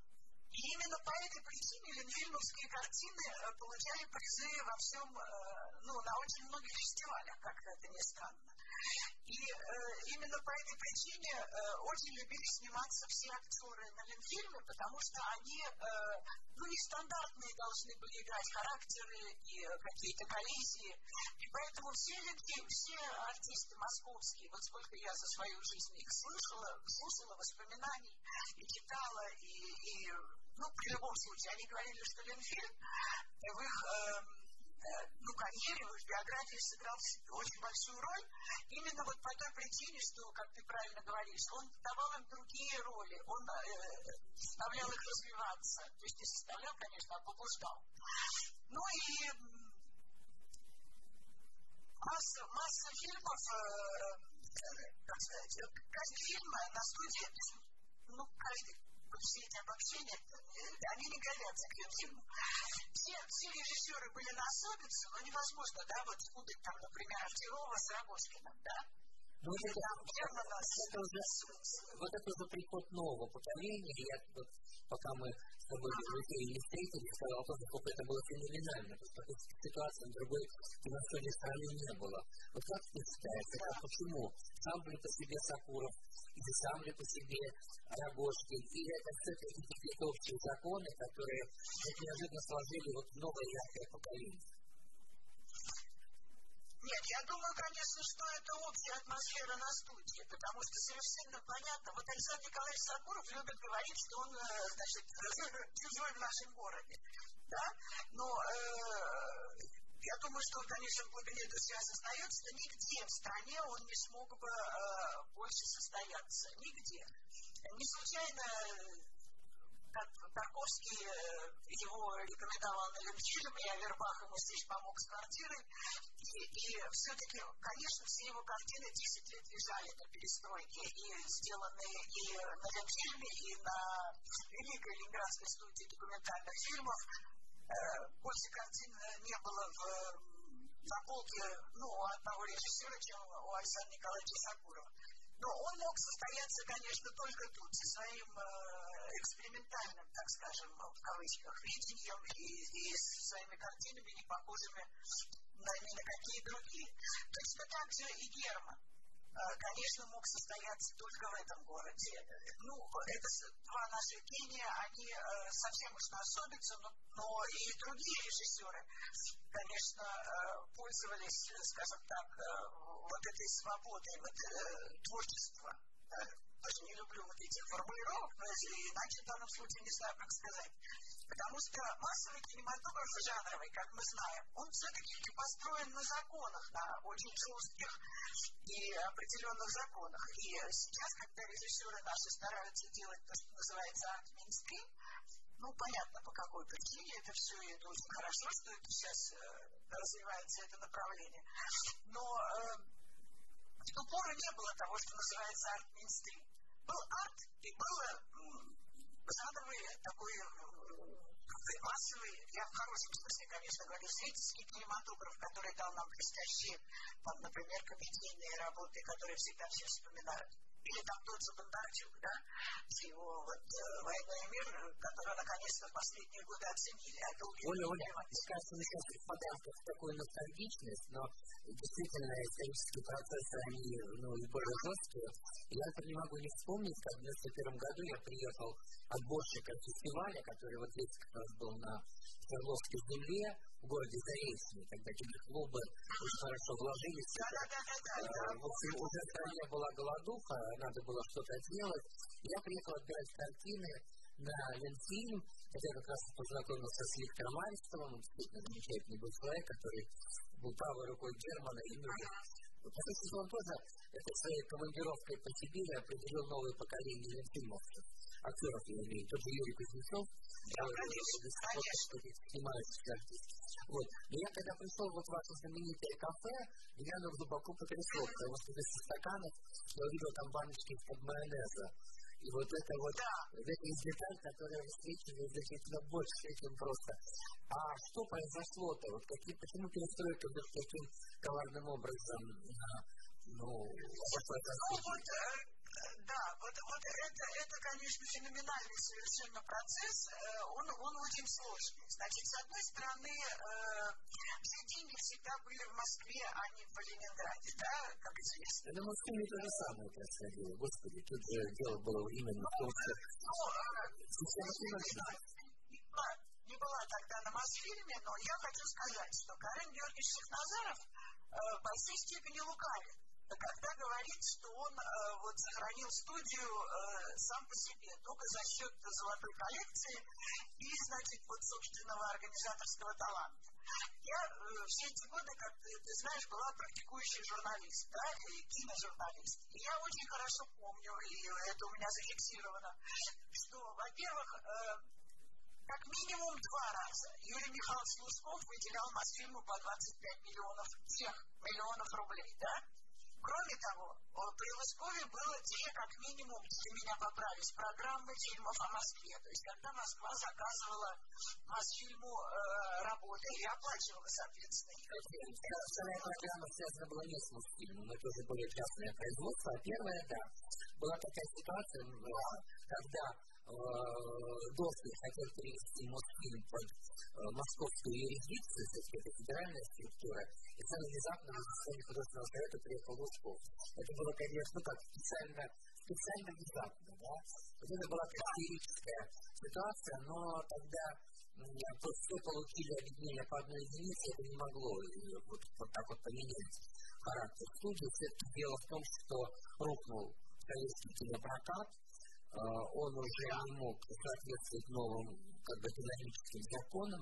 S3: И именно по этой причине ленфильмовские картины э, получали призы во всем, э, ну, на очень многих фестивалях, как это ни странно. И э, именно по этой причине э, очень любили сниматься все актеры на Ленфильме, потому что они э, ну, нестандартные должны были играть характеры и какие-то коллизии. И поэтому все Ленфильм, все артисты московские, вот сколько я за свою жизнь их слышала, слушала воспоминаний и читала, и, и ну, при любом случае, они говорили, что Ленфильм в их э, ну, карьере, в биографии сыграл очень большую роль, именно вот по той причине, что, как ты правильно говоришь, он давал им другие роли, он э, заставлял их развиваться, то есть не заставлял, конечно, а побуждал. Ну и масса, масса фильмов, э, как сказать, каждый фильм на студии, ну, каждый все эти обобщения, они не годятся к фильму. Все, все режиссеры были на особенце, но невозможно, да, вот спутать там, например, Артилова с Рогожкиным, да.
S2: Ну, вот это, Германа, это уже, вот это уже приход нового поколения. Я вот, пока мы с тобой не встретились, сказал тоже, сколько это было феноменально. Потому что такой ситуации в другой иностранной стране не было. Вот как ты считаешь, это почему? Сам ли по себе Сакуров, или сам ли по себе Рогожкин, или это все-таки какие-то общие законы, которые неожиданно сложили вот новое яркое поколение?
S3: Нет, я думаю, конечно, что это общая атмосфера на студии, потому что совершенно понятно. Вот Александр Николаевич Сакуров любит говорить, что он, э, значит, чужой в нашем городе. Да? Но э, я думаю, что он, конечно, в глубине души осознает, что нигде в стране он не смог бы э, больше состояться. Нигде. Не случайно как Тарковский э, его рекомендовал на Ленфильме, а Вербах ему здесь помог с квартирой. И, и все-таки, конечно, все его картины 10 лет лежали на перестройке, и сделанные и на Ленфильме, и на Великой Ленинградской студии документальных фильмов. Э, больше картин не было в на полке ну, одного режиссера, чем у Александра Николаевича Сакурова. Но он мог состояться, конечно, только тут, со своим э, экспериментальным, так скажем, в кавычках, видением и, и своими картинами, не похожими на, ни на какие другие. Точно так же и Герман конечно, мог состояться только в этом городе. Ну, это два наших гения, они э, совсем уж особицу, но, но и другие режиссеры, конечно, э, пользовались, скажем так, э, вот этой свободой вот, э, творчества. Даже не люблю вот но если иначе в данном случае не знаю, как сказать. Потому что массовый кинематограф жанровый, как мы знаем, он все-таки построен на законах, на очень жестких и определенных законах. И сейчас, когда режиссеры наши стараются делать то, что называется арт-мейнстрим, ну, понятно, по какой причине это все, и это очень хорошо, что это сейчас э, развивается, это направление. Но э, пору не было того, что называется арт-мейнстрим. Был арт, и было жанровый такой массовый, я в хорошем смысле, конечно, говорю, зрительский кинематограф, который дал нам блестящие, там, например, комедийные работы, которые всегда все вспоминают или там тот же Бондарчук, да, с его вот э, «Война и мир», который наконец-то в последние годы оценили. А
S2: Оля, Оля, мне кажется, мы сейчас впадаем в такую ностальгичность, но действительно исторические процессы, они ну, более жесткие. Я, например, не могу не вспомнить, как в 1991 году я приехал отборщика фестиваля, который вот здесь как раз был на Свердловской земле, в городе Заречный, когда киноклубы очень хорошо вложились. Да, да, да, да, да. В общем, уже в стране была голодуха, надо было что-то делать. Я приехал отбирать картины на Ленфильм, хотя как раз познакомился с Виктором Аристовым, действительно замечательный был человек, который был правой рукой Германа и Мюллер. Вот, он тоже это своей командировкой по Сибири определил новое поколение Ленфильмовцев актеров я имею, тот же Юрий Кузнецов, я снимаюсь Вот. Но я когда пришел вот в ваше знаменитое кафе, меня оно глубоко потрясло, потому что вместо стаканов я увидел там баночки из-под майонеза. И вот это вот, вот это из деталь, которая высвечивает значительно больше, чем просто. А что произошло-то? Вот какие, почему перестройка вдруг таким коварным образом ну, пошла
S3: ну, вот, да, вот, вот это, это, конечно, феноменальный совершенно процесс. Э, он, он очень сложный. Значит, с одной стороны, э, все деньги всегда были в Москве, а не в Ленинграде, да, как известно.
S2: Это в Москве не то же самое происходило. Господи, тут же дело было именно в том, что... Ну,
S3: э, не была тогда на Мосфильме, но я хочу сказать, что Карен Георгиевич Шахназаров э, в большой степени лукавит когда говорит, что он э, вот сохранил студию э, сам по себе, только за счет золотой коллекции и, значит, вот собственного организаторского таланта. Я э, все эти годы, как ты, ты знаешь, была практикующий журналист, да, и киножурналист. И я очень хорошо помню, и это у меня зафиксировано, что, во-первых, э, как минимум два раза Юрий Михайлович Лусков выделял Мосфильму по 25 миллионов тех миллионов рублей, да, Кроме того, при Лыскове было две, как минимум, если меня поправить, программы фильмов о Москве. То есть, когда Москва заказывала Мосфильму э, работы и оплачивала, соответственно.
S2: Вторая программа связана была не с Мосфильмом, это уже более частное производство. А первая, да, была такая ситуация, когда Дорфер хотел перевести Мосфильм под московскую юрисдикцию, все-таки это федеральная структура, и самое внезапно на заседание художественного совета приехал Лужков. Это было, конечно, как специально, специально внезапно, да. Это была классическая ситуация, но тогда все получили объединение по одной единице, это не могло вот, вот так вот поменять характер студии. Все-таки дело в том, что рухнул советский кинопрокат, он уже мог соответствовать новым как бы, экономическим законам.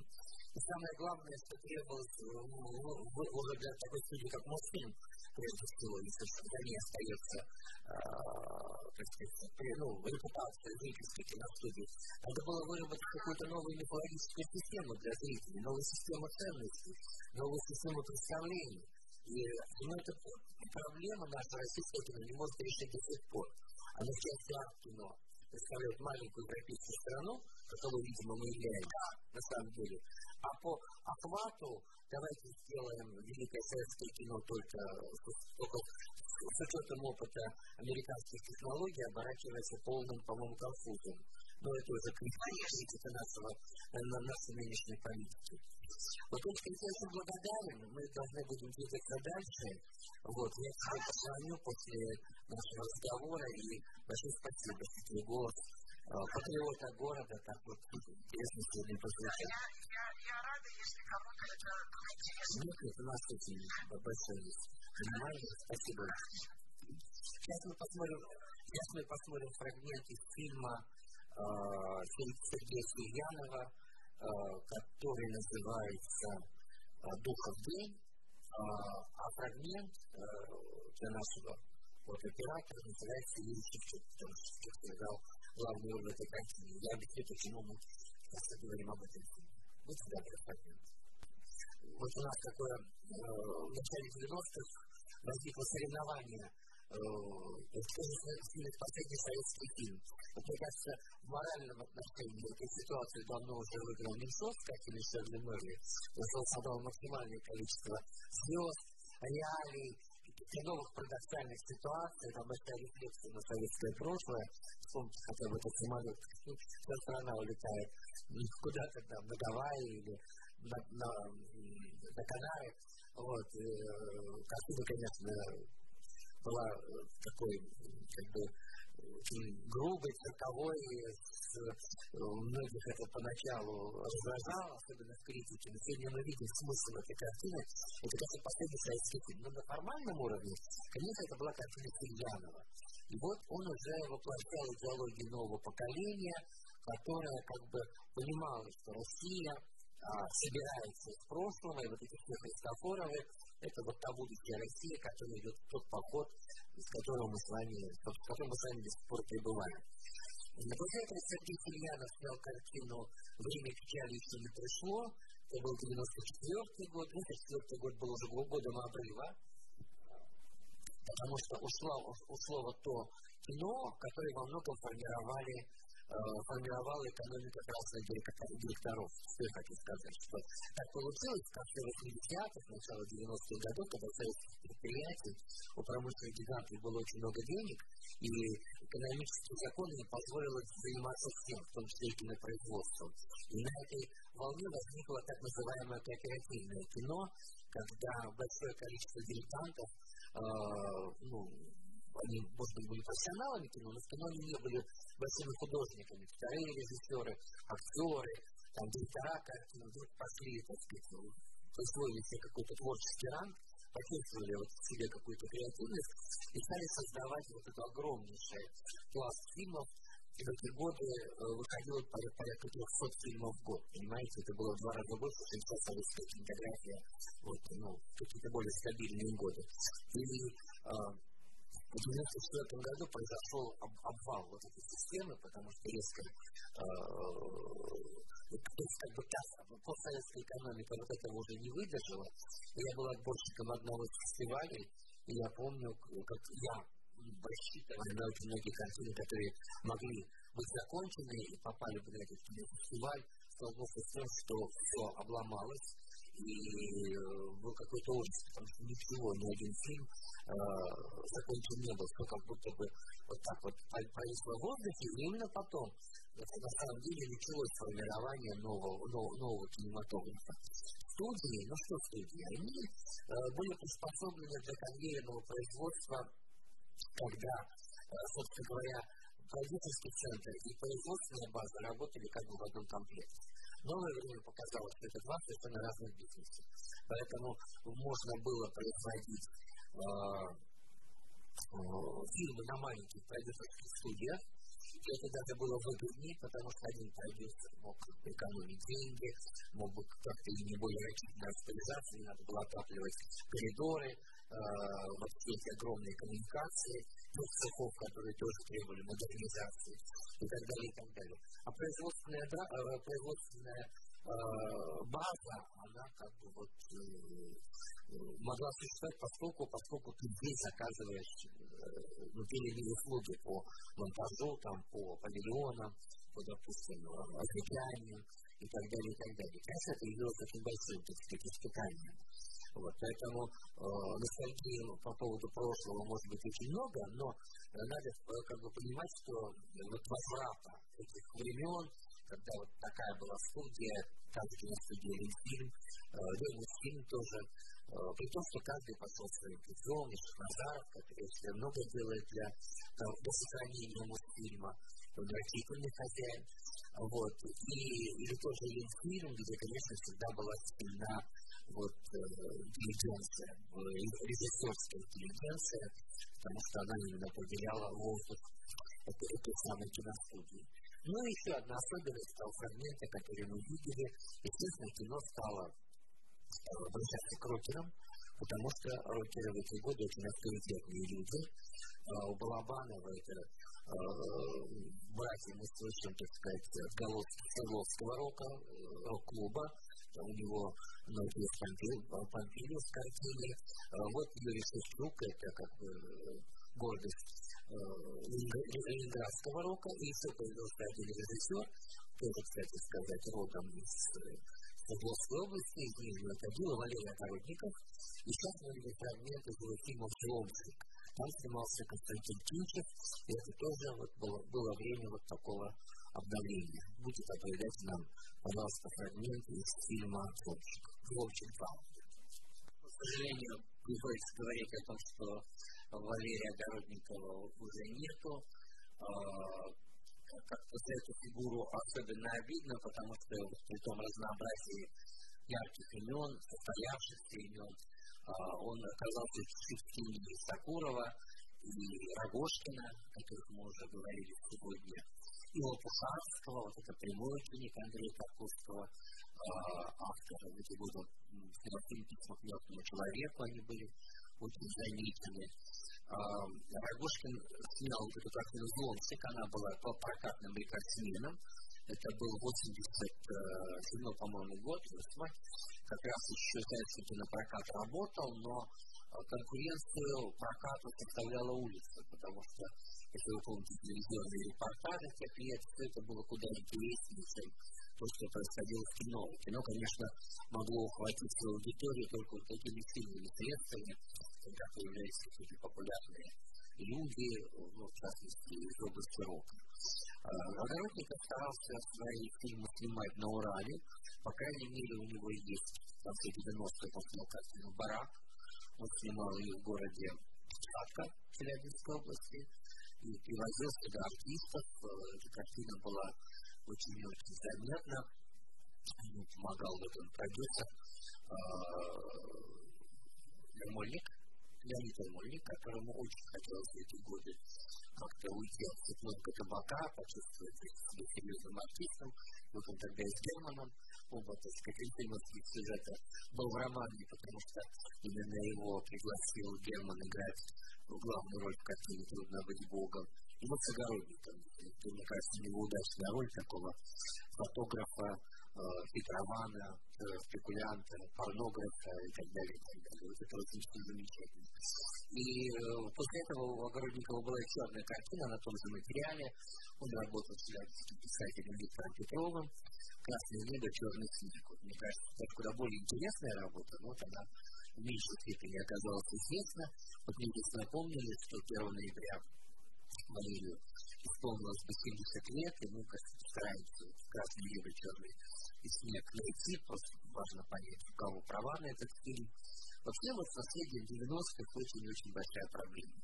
S2: И самое главное, что требовалось уже для такой студии, как Мосфильм, прежде всего, если за ней остается сказать, ну, репутация зрительской киностудии, надо было выработать какую-то новую мифологическую систему для зрителей, новую систему ценностей, новую систему представлений. И ну, эта проблема наша российская кино не может решить до сих пор. Она вся вся кино представляет маленькую европейскую страну, которую, видимо, мы являемся на самом деле. А по охвату давайте сделаем великое советское кино только, только с учетом опыта американских технологий оборачивается полным, по-моему, конфузом. Но это уже критика нашего, на нашей нынешней политики. Вот очень, я очень благодарен, мы должны будем двигаться дальше. Вот, я тебе позвоню после нашего разговора и большое спасибо, что ты голос патриота города, так вот интересно сегодня послушать.
S3: Я, я, я рада, если кому-то это интересно.
S2: Нет, нет, у нас очень большое есть. Понимаете? Спасибо. Сейчас мы посмотрим, сейчас мы посмотрим фрагмент из фильма э, Сергея Сильянова который называется «Духов день», а фрагмент для нашего вот оператора называется Юрий Шевчук, потому что Шевчук сыграл главную роль в этой картине. Я объясню, почему мы сейчас говорим об этом фильме. Вот сюда фрагмент. Вот у нас такое в начале 90-х возникло соревнование это последний советский фильм. Вот, мне кажется, в моральном отношении этой ситуации давно уже выиграл Меньшов, как и Мишель Мерли. Он собрал максимальное количество звезд, реалий, новых парадоксальных ситуаций, там большая рефлексия на советское прошлое. Вспомните хотя бы этот самолет, ну, вся страна улетает куда-то там, на Гавайи или на, на, на Канары. Вот, э, картина, конечно, была такой, как бы, очень грубой, цирковой, с, многих это поначалу раздражало, особенно в критике, но сегодня мы видим смысл этой картины, это как последний советский фильм. Но на формальном уровне, конечно, это была картина Сильянова. И вот он уже воплощал идеологию нового поколения, которое как бы понимало, что Россия собирается из прошлого, и вот эти все Христофоровы, это вот та будущая Россия, которая идет тот поход, с которым мы с вами, в котором мы с вами до сих пор пребываем. После этого Сергей Сильянов снял картину «Время печали еще не пришло». Это был 94 год. 94 год был уже годом обрыва, потому что ушло, ушло вот то кино, которое во многом формировали формировала экономика красных директоров. Что я хочу сказать, что так получилось в конце 80-х, начало 90-х годов, когда советских предприятий у промышленных гигантов было очень много денег, и экономические законы не позволили заниматься всем, в том числе и кинопроизводством. И на этой волне возникло так называемое кооперативное кино, когда большое количество дилетантов э, ну, они, может быть, были профессионалами кино, но в кино они не были большими художниками. Вторые режиссеры, актеры, там, директора картины вдруг пошли, так сказать, ну, присвоили себе какой-то творческий ранг, почувствовали вот в себе какую-то креативность и стали создавать вот этот огромнейший пласт фильмов, и в эти годы э, выходило порядка 300 фильмов в год. Понимаете, это было в два раза больше, чем вся советская кинематография вот, ну, какие-то более стабильные годы. И э, в 1994 году произошел обвал вот этой системы, потому что резко э, как бы та постсоветская экономика вот этого уже не выдержала. Я был отборщиком одного из фестивалей, И я помню, как я рассчитывая на очень многие картины, которые могли быть закончены и попали на этот фестиваль, столкнулся с тем, что все обломалось, и э, был какой-то ужас, потому что ничего, ни один фильм э, закончен не был, все как будто бы вот так вот повисло в воздухе, и именно потом, это на самом деле началось формирование нового, нового, кинематографа. Студии, ну что студии, они э, были приспособлены для конвейерного производства, когда, э, собственно говоря, продюсерский центр и производственная база работали как бы в одном комплекте. Новое время показало, что это два совершенно разных бизнеса. Поэтому можно было производить э, э, фильмы на маленьких продюсерских студиях, и это даже было выгоднее, потому что один продюсер мог экономить деньги, мог бы как-то и не более рачительно распоряжаться, не надо было отапливать коридоры, э, вот эти огромные коммуникации, тех цехов, которые тоже требовали модернизации и так далее, и так далее. А производственная, да, э, производственная э, база, она как бы вот э, могла существовать поскольку, поскольку ты здесь заказываешь ну, или услуги по монтажу, там, по павильонам, по, допустим, осветлянию и так далее, и так далее. Конечно, это явилось очень большим, так сказать, испытанием. Вот, поэтому э, ностальгии по поводу прошлого может быть очень много, но надо э, как бы понимать, что вот возврата этих времен, когда вот такая была студия, каждый киностудия Ленфильм, э, фильм тоже, э, при том, что каждый пошел своим путем, и Шахназаров, который много делает для, для сохранения мультфильма, растительный хозяин, вот, и, или тоже Ленфильм, где, конечно, всегда была спина вот, э, интеллигенция, э, режиссерская интеллигенция, потому что она именно определяла воздух этой, этой самой киностудии. Ну и еще одна особенность стал фрагменты, которые мы видели. Естественно, кино стало обращаться к рокерам, потому что рокеры в эти годы очень авторитетные люди. А у Балабанова это братья мы слышим, так сказать, отголоски Свердловского рока, рок-клуба, у него многие Помпилиус картины. Вот Юрий Шеструк, это как бы гордость ленинградского рока, и еще появился один режиссер, тоже, кстати сказать, родом из Свердловской области, из Нижнего Тагила, Валерий Огородников. И сейчас мы видим фрагмент из его фильма «Взломщик». Там снимался Константин Кинчев, и это тоже вот было, было время вот такого обновления. Добры, дайте нам, пожалуйста, фрагмент из фильма «Взломщик». «Взломщик 2». К сожалению, приходится говорить о том, что Валерия Огородникова уже нету. А, как-то за эту фигуру особенно обидно, потому что при том разнообразии ярких имен, состоявшихся имен, а, он оказался чуть-чуть в тени Сакурова и Рогошкина, о которых мы уже говорили сегодня, и Лопушанского, вот это прямой ученик Андрея Тарковского, автора эти годы кинофильм «Письма к мертвому человеку», они были очень заметны. Рогожкин снял вот эту картину «Зломщик», она была по прокатным рекордсменам. Это был 87 по-моему, год, 8 как раз еще советский кинопрокат работал, но конкуренцию прокату составляла улица, потому что, если вы помните телевизионные репортажи тех все это было куда интереснее, чем то, что происходило в кино. Кино, конечно, могло ухватить свою аудиторию только вот такими сильными средствами, когда появляются какие-то популярные люди, ну, в частности, из области рока. Огородников старался свои фильмы снимать на Урале, по крайней мере, у него есть в конце 90-х он снял картину «Барак», он снимал ее в городе Шатка Челябинской области, и привозил сюда артистов. Эта картина была очень очень заметна. Ему помогал в этом продюсер Ермольник, Леонид Ермольник, которому очень хотелось в эти годы как-то уйти от цепнотка табака, почувствовать себя серьезным артистом. Вот он тогда и с Германом, оба, так сказать, интимовских сюжета был в романе, потому что именно его пригласил Герман играть главную роль в картине «Трудно быть Богом». Вот с Огородником. Это, мне кажется, у него удачная роль такого фотографа хитромана, спекулянта, порнографа и так далее, и так далее. Вот это очень замечательно. И после этого у Огородникова была еще одна картина на том же материале. Он работал с писателем Виктором Петровым. «Красное небо, черный снег». Вот, мне кажется, это куда более интересная работа, но тогда в меньшей степени оказалась известна. Вот мне здесь напомнили, что 1 ноября Валерию исполнилось бы 70 лет, и мы как-то стараемся красный небо, черный и снег найти, просто важно понять, у кого права на этот фильм. Вообще вот в последние 90-х очень-очень большая проблема.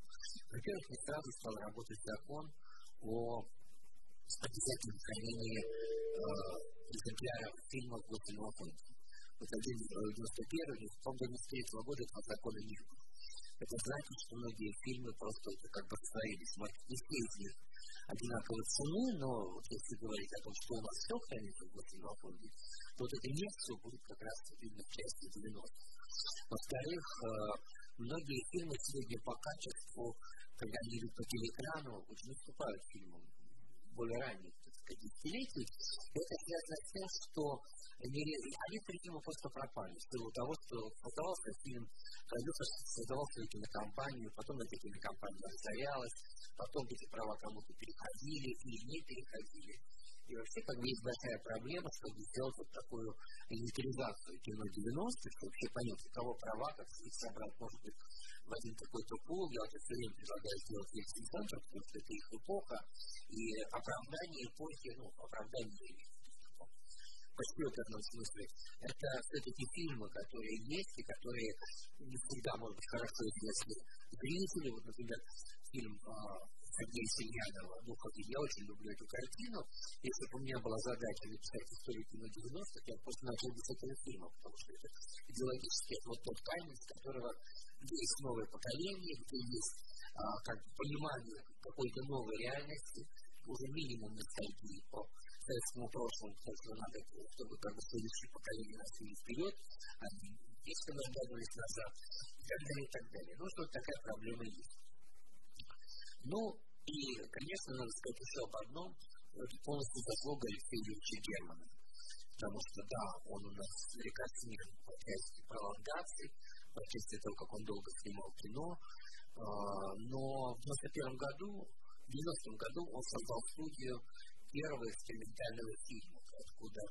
S2: Во-первых, не сразу стал работать закон о обязательном хранении э, экземпляров фильмов Готэма фонда. Вот один 91 93 года этого закона не было. Это значит, что многие фильмы просто это как бы растворились. Не все из них одинаковой цены, но вот если говорить о том, что у нас все хранится в Готэма фонде, то вот это не все будет как раз видно в части 90-х. Во-вторых, э, многие фильмы сегодня по качеству, когда они идут по телеэкрану, очень уступают фильмам более ранних, сказать, десятилетий. Это связано с тем, что они, видимо, просто пропали. В силу того, что создавался фильм, продюсер создавал свою кинокомпанию, потом эта кинокомпания разорялась, потом эти права кому-то переходили или не переходили. И вообще, как бы, есть большая проблема, чтобы сделать вот такую инвентаризацию кино 90-х, чтобы вообще понять, у кого права, как их собрать, может быть, в один какой-то пул. Я вот все время предлагаю сделать лекции центр, потому что это их эпоха, и оправдание эпохи, ну, оправдание почти в этом смысле, это все-таки фильмы, которые есть и которые не всегда, может быть, хорошо известны зрителю. Вот, например, фильм Сергея Сельянова «Ну, я очень люблю эту картину. Если бы у меня была задача написать историю кино 90-х, я просто начал бы с этого фильма, потому что это идеологически вот тот камень, с которого есть новое поколение, где есть а, как понимание какой-то новой реальности, уже минимум ностальгии по советскому прошлому, потому что надо, чтобы как бы следующее поколение нас вперед, а не если мы оглядывались назад, и так далее, и так далее. Ну, что такая проблема есть. Ну, и, конечно, надо сказать еще об одном. Это полностью заслуга Алексея Юрьевича Германа. Потому что, да, он у нас рекордсмен по части пролонгации, по части того, как он долго снимал кино. А, но в 91 году, в 90 году он создал студию первого экспериментального фильма, откуда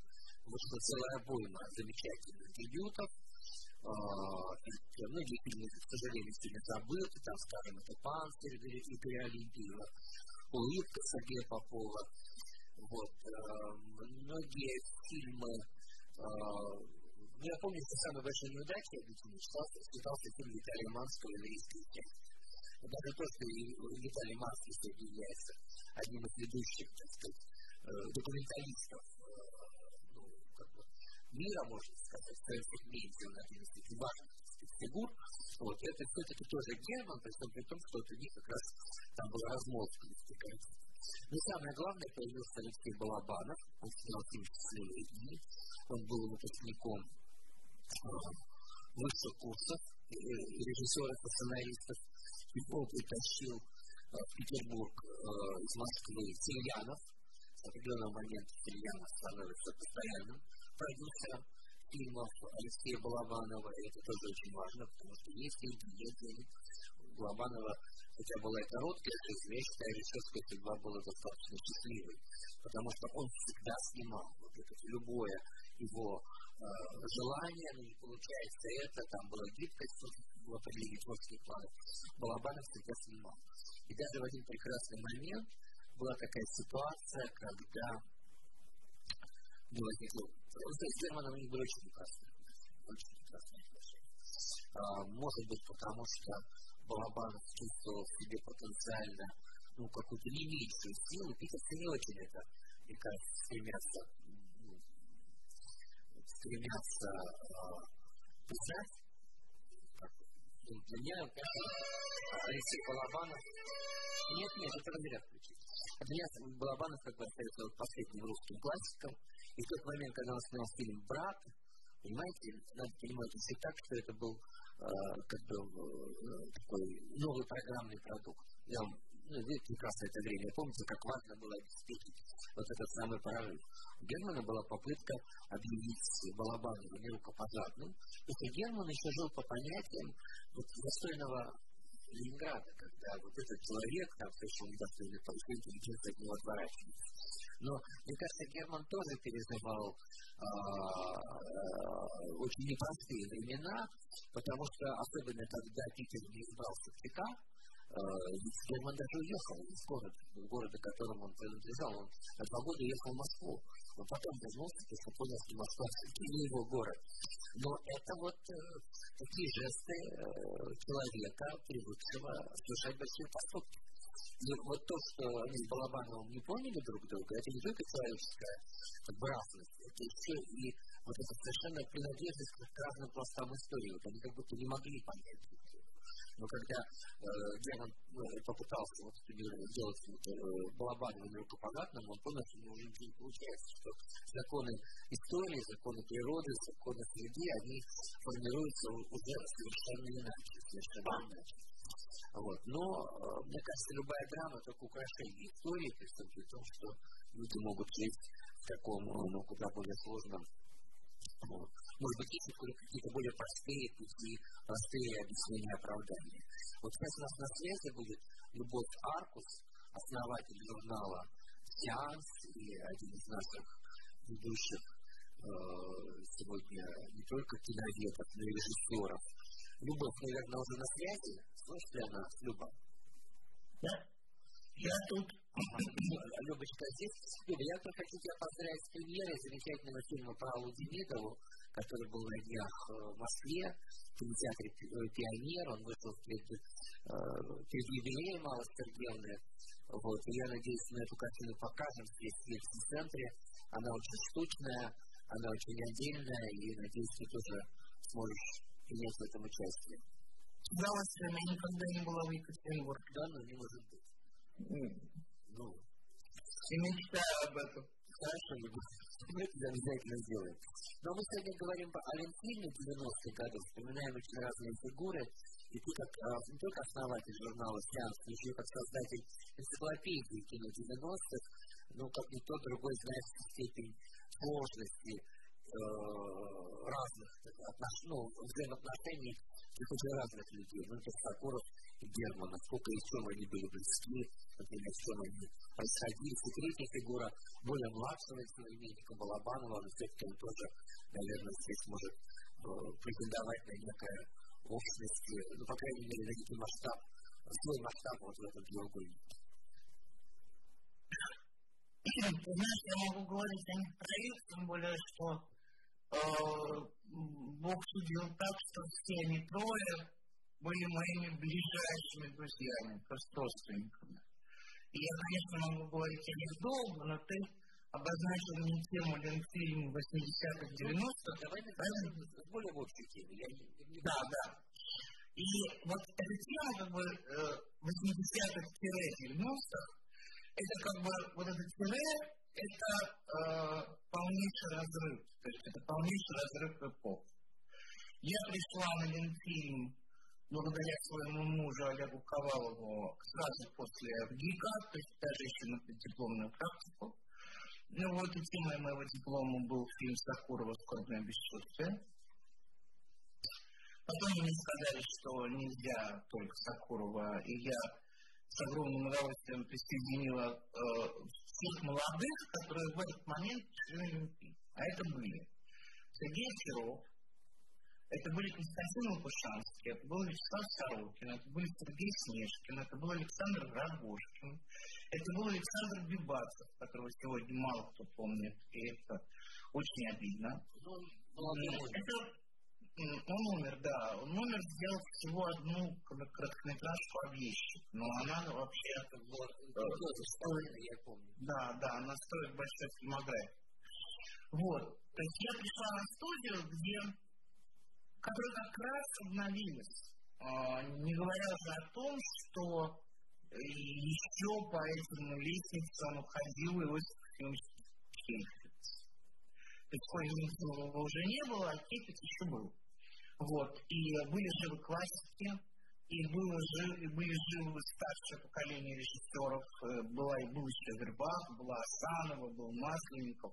S2: вышла целая обойма замечательных дебютов, многие фильмы, к сожалению, сегодня забыты, там, скажем, это «Панцирь» Игоря Олимпиева, «Улыбка» Сергея Попова. Вот, многие фильмы, я помню, что самая большая неудача, я объясню, считался фильм Виталия Манского «Еврейская часть». Даже то, что Виталий Манский сегодня является одним из ведущих, так сказать, документалистов мира, можно сказать, в своем сегменте, он один из таких важных фигур, вот, это все-таки тоже Герман, при том, при том, что у них как раз там была размолвка Но самое главное, появился Алексей Балабанов, он снял фильм «Счастливые дни», он был выпускником э, высших курсов э, режиссеров и сценаристов, его притащил э, в Петербург э, из Москвы Сельянов, с определенного момента Сельянов становится постоянным продюсером фильмов Алексея Балабанова, и это тоже очень важно, потому что есть деньги, нет денег. Балабанова, хотя была и короткая жизнь, я считаю, режиссерская судьба была достаточно счастливой, потому что он всегда снимал. Вот это любое его желание, не получается это, там была гибкость в определении творческих планов. Балабанов всегда снимал. И даже в один прекрасный момент была такая ситуация, когда не возникло. С Германом у них были очень прекрасные, очень прекрасные отношения. А, может быть, потому что Балабанов чувствовал в себе потенциально ну, какую-то не меньшую силу. Питерцы не очень это, мне кажется, стремятся, стремятся признать. Ну, для меня, Алексей Балабанов нет, нет, это разряд включить. Для меня Балабанов как бы остается последним русским классиком, и в тот момент, когда он снял фильм «Брат», понимаете, надо понимать еще так, что это был э, как бы э, такой новый программный продукт. Я вам ну, вы прекрасно это время помните, как важно было обеспечить вот этот самый прорыв. У Германа была попытка объявить Балабанова нерукопожатным, что Герман еще жил по понятиям вот, застойного Ленинграда, когда вот этот человек, там совершенно недостойный получил интеллигенция от него отворачивается. Но, мне кажется, Герман тоже переживал а, а, очень непростые времена, потому что, особенно когда Питер не избрался в ЦК, ведь Герман даже уехал из города, из города, которому он принадлежал. Он два года уехал в Москву. Но потом вернулся, потому что понял, что Москва все-таки не его город. Но это вот э, такие жесты э, человека, привыкшего совершать большие поступки. И вот то, что они с Балабановым не поняли друг друга, это не только человеческая братность, это еще и вот эта совершенно принадлежность к разным пластам истории. Вот они как будто не могли понять друг друга. Но когда э, Герман ну, попытался вот, сделать вот, э, Балабанова нерукопожатным, он понял, что у него уже не получается, что законы истории, законы природы, законы среды, они формируются уже совершенно иначе, совершенно иначе. Вот. Но, э, мне кажется, любая драма только украшение истории, при том, что люди могут жить в таком, ну, куда более сложном Может быть, есть какие-то более простые пути, простые объяснения оправдания. Вот сейчас у нас на связи будет Любовь Аркус, основатель журнала «Сеанс» и один из наших ведущих э, сегодня не только киноведов, но и режиссеров. Любовь, наверное, уже на связи. Слышит ли она, Люба?
S4: Да. Я тут.
S2: Любочка здесь. Люба, я только хочу тебя поздравить с премьерой замечательного фильма про Аллу Демидову, который был на днях э, в Москве, в кинотеатре э, «Пионер». Он вышел перед, э, перед юбилеем Аллы Сергеевны. Вот. И я надеюсь, мы эту картину покажем здесь, в Ельцин центре. Она очень штучная, она очень отдельная, и надеюсь, ты тоже сможешь принять в этом участие.
S4: Удовольствие, я никогда не была в Екатеринбурге.
S2: Да, но не может быть.
S4: Ну, и мечтаю об этом.
S2: Хорошо, мы это обязательно сделаем. Но мы сегодня говорим о Ленфильме 90-х годов, вспоминаем очень разные фигуры. И ты как а, не только основатель журнала «Сеанс», но еще и как создатель энциклопедии кино 90-х, ну, как никто другой знает степень сложности разных отнош... ну, взаимоотношений их очень разных людей. Ну, это Сокуров и Герман, насколько и чем они были близки, например, в чем они происходили. И третья фигура более младшего современника Балабанова, но все-таки он тоже, наверное, здесь может э, претендовать на некое общность, ну, по крайней мере, на некий масштаб, свой масштаб вот в этом треугольнике.
S4: Знаешь, я могу говорить о них троих, тем более, что э, Бог судил так, что все они трое были моими ближайшими друзьями, родственниками. И я, конечно, могу говорить о них долго, но ты обозначил мне тему Ленфильм 80-х, 90-х.
S2: Давай правильно? более общей теме. Я
S4: не... Да, да. И вот эта тема как бы 80-х 90-х, это как бы вот это тире, это э, полнейший разрыв. То есть это полнейший разрыв эпох. Я пришла на Ленфильм благодаря своему мужу Олегу Ковалову сразу после ГИКа, то есть даже еще на дипломную практику. Ну вот и темой моего диплома был фильм Сакурова «Скорбное бесчувствие». Потом мне сказали, что нельзя только Сакурова, и я с огромным удовольствием присоединила э, всех молодых, которые в этот момент жили Олимпии. А это были Сергей Серов, это были Константин Лопушанский, это был Вячеслав Сорокин, это были Сергей Снежкин, это был Александр Рогожкин, это был Александр Бибацев, которого сегодня мало кто помнит, и это очень обидно.
S2: Это,
S4: он умер, да. Он умер, сделав всего одну короткометражку «Объездчик». Но она вообще... Это была,
S2: стоит, я помню.
S4: Да, да, она стоит большой фильмографии. Вот. То есть я пришла на студию, где которая как раз обновилась. А, не говоря уже о том, что еще по этим лестницам ходил Иосиф Ефимович есть Кольникова уже не было, а Кейфиц еще был. Вот. И были живы классики, и было жив, и были живы старшее поколение режиссеров. Э, была и был еще Вербах, была Асанова, был Масленников,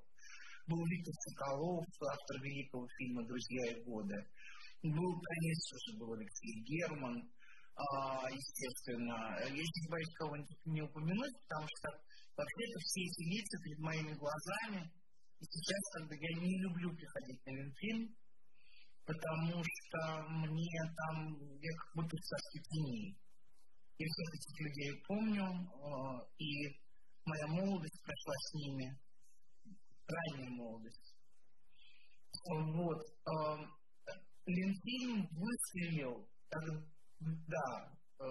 S4: был Виктор Соколов, автор великого фильма «Друзья и годы». Был, конечно же, был Алексей Герман, а, естественно. Я здесь боюсь кого-нибудь не упомянуть, потому что вообще-то все эти лица перед моими глазами. И сейчас, когда я не люблю приходить на Ленфильм, потому что мне там, я как будто в царстве теней. Я всех этих людей помню, э, и моя молодость прошла с ними, ранняя молодость. Вот. Э, Ленфильм выстрелил тогда э,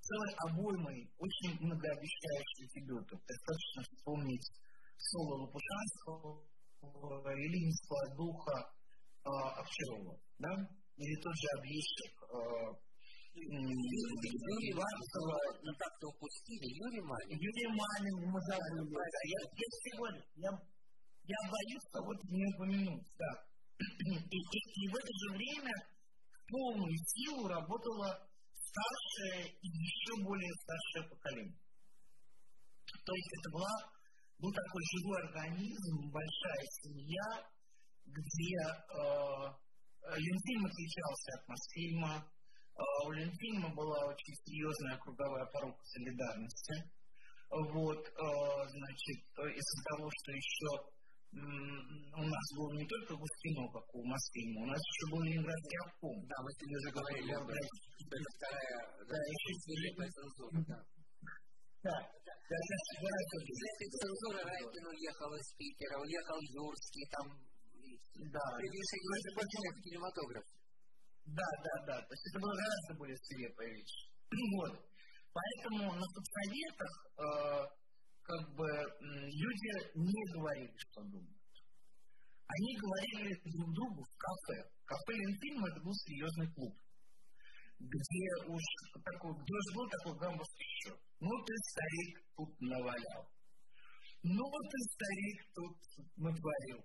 S4: целой обоймой очень многообещающих дебютов. Достаточно вспомнить соло Лопушанского, Ильинского духа, Овчарова, да? Или тот же объездчик
S2: Юрий Варцева, ну как-то упустили, Юрий Манин.
S4: Юрий Манин, мы забыли. Я, я сегодня, я, я боюсь кого-то не упомянуть, да. И, и, и в это же время в полную силу работало старшее и еще более старшее поколение. То есть это была, был такой живой организм, большая семья, где э, Ленфильм отличался от Мосфильма. Э, у Ленфильма была очень серьезная круговая порука солидарности. Вот, э, значит, из-за того, что еще у нас был не только Густино, как у Мосфильма, у нас еще был Ленинградский обком.
S2: Да, мы сегодня уже говорили об этом. Это вторая, да, еще свирепая цензура, да.
S4: Да, да,
S2: После цензуры Райкин уехал из Питера, уехал Юрский, там
S4: да.
S2: Приглашение в кинематограф.
S4: Да, да, да. То есть это было гораздо более свирепая вещь. вот. Поэтому на соцсоветах э, как бы люди не говорили, что думают. Они говорили друг другу в кафе. Кафе Ленфильм это был серьезный клуб, где уж такой, где уж был такой гамбовский счет. Ну ты, старик, тут навалял. Ну ты, старик, тут натворил.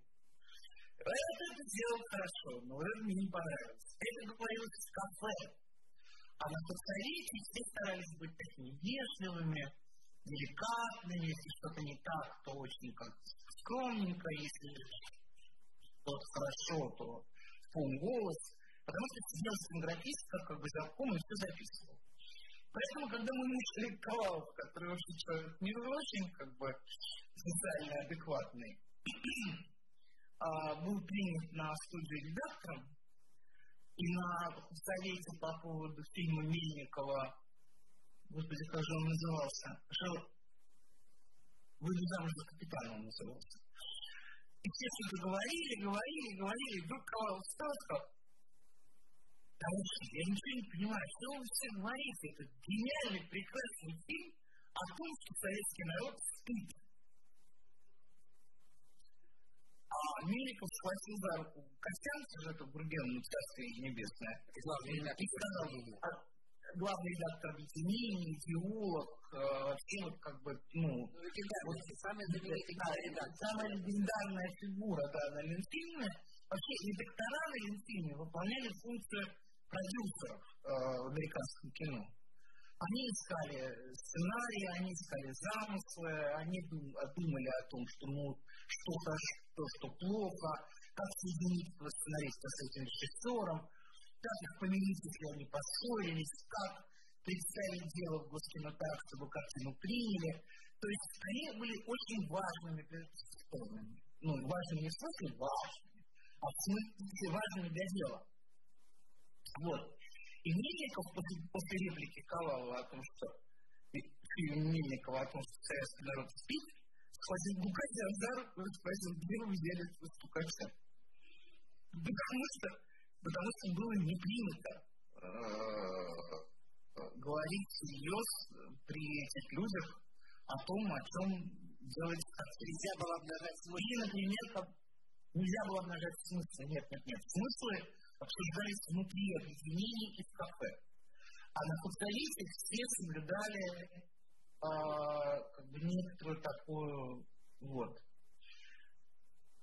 S4: Это ты сделал хорошо, но это мне не понравилось. Это говорилось в кафе. А на повторите все старались быть такими вежливыми, деликатными, если что-то не так, то очень как скромненько, если что-то хорошо, то в полголос. Потому что сидел стенографист, как, бы закон, и все записывал. Поэтому, когда мы нашли Ковалов, который вообще человек не очень, как бы, социально адекватный, а, был принят на студию редактором, и на совете по поводу фильма Мельникова, господи, как же он назывался, жил, выйду замуж за капитана он назывался. И все что-то говорили, говорили, говорили, вдруг и сказал, товарищи, я ничего не понимаю, что вы все говорите, это гениальный, прекрасный фильм о том, что советский народ спит. А Мельников схватил за руку Костянца, же это Бурген, ну, царствие небесное.
S2: Главный редактор.
S4: И сказал, а, главный редактор объединений, идеолог, э, вообще вот как бы, ну...
S2: Самая знаменитая редактор.
S4: Самая легендарная фигура, да, на Ленфильме. Вообще, редактора на Ленфильме выполняли функцию продюсеров э, в американском кино. Они искали сценарии, они искали замыслы, они думали о том, что ну, что хорошо, что плохо, как соединить сценариста с этим режиссером, как их помирить, если они поссорились, как представить дело в Госкино так, чтобы картину приняли. То есть они были очень важными сторонами. Ну, важными не в смысле важными, а в смысле важными для дела. Вот. И Мельников после, после реплики Ковалова о том, что фильм Мельникова о том, что советский народ спит, схватил Гукатя за руку где вы взяли стукача? Потому что, потому что было не принято э, говорить всерьез при этих людях о том, о чем делать
S2: Нельзя было обнажать смысл.
S4: Или, например, как нельзя было обнажать смыслы. Нет, нет, нет. Смыслы обсуждались внутри объединений и в кафе. А на футболисте все соблюдали а, как бы некоторую такую вот.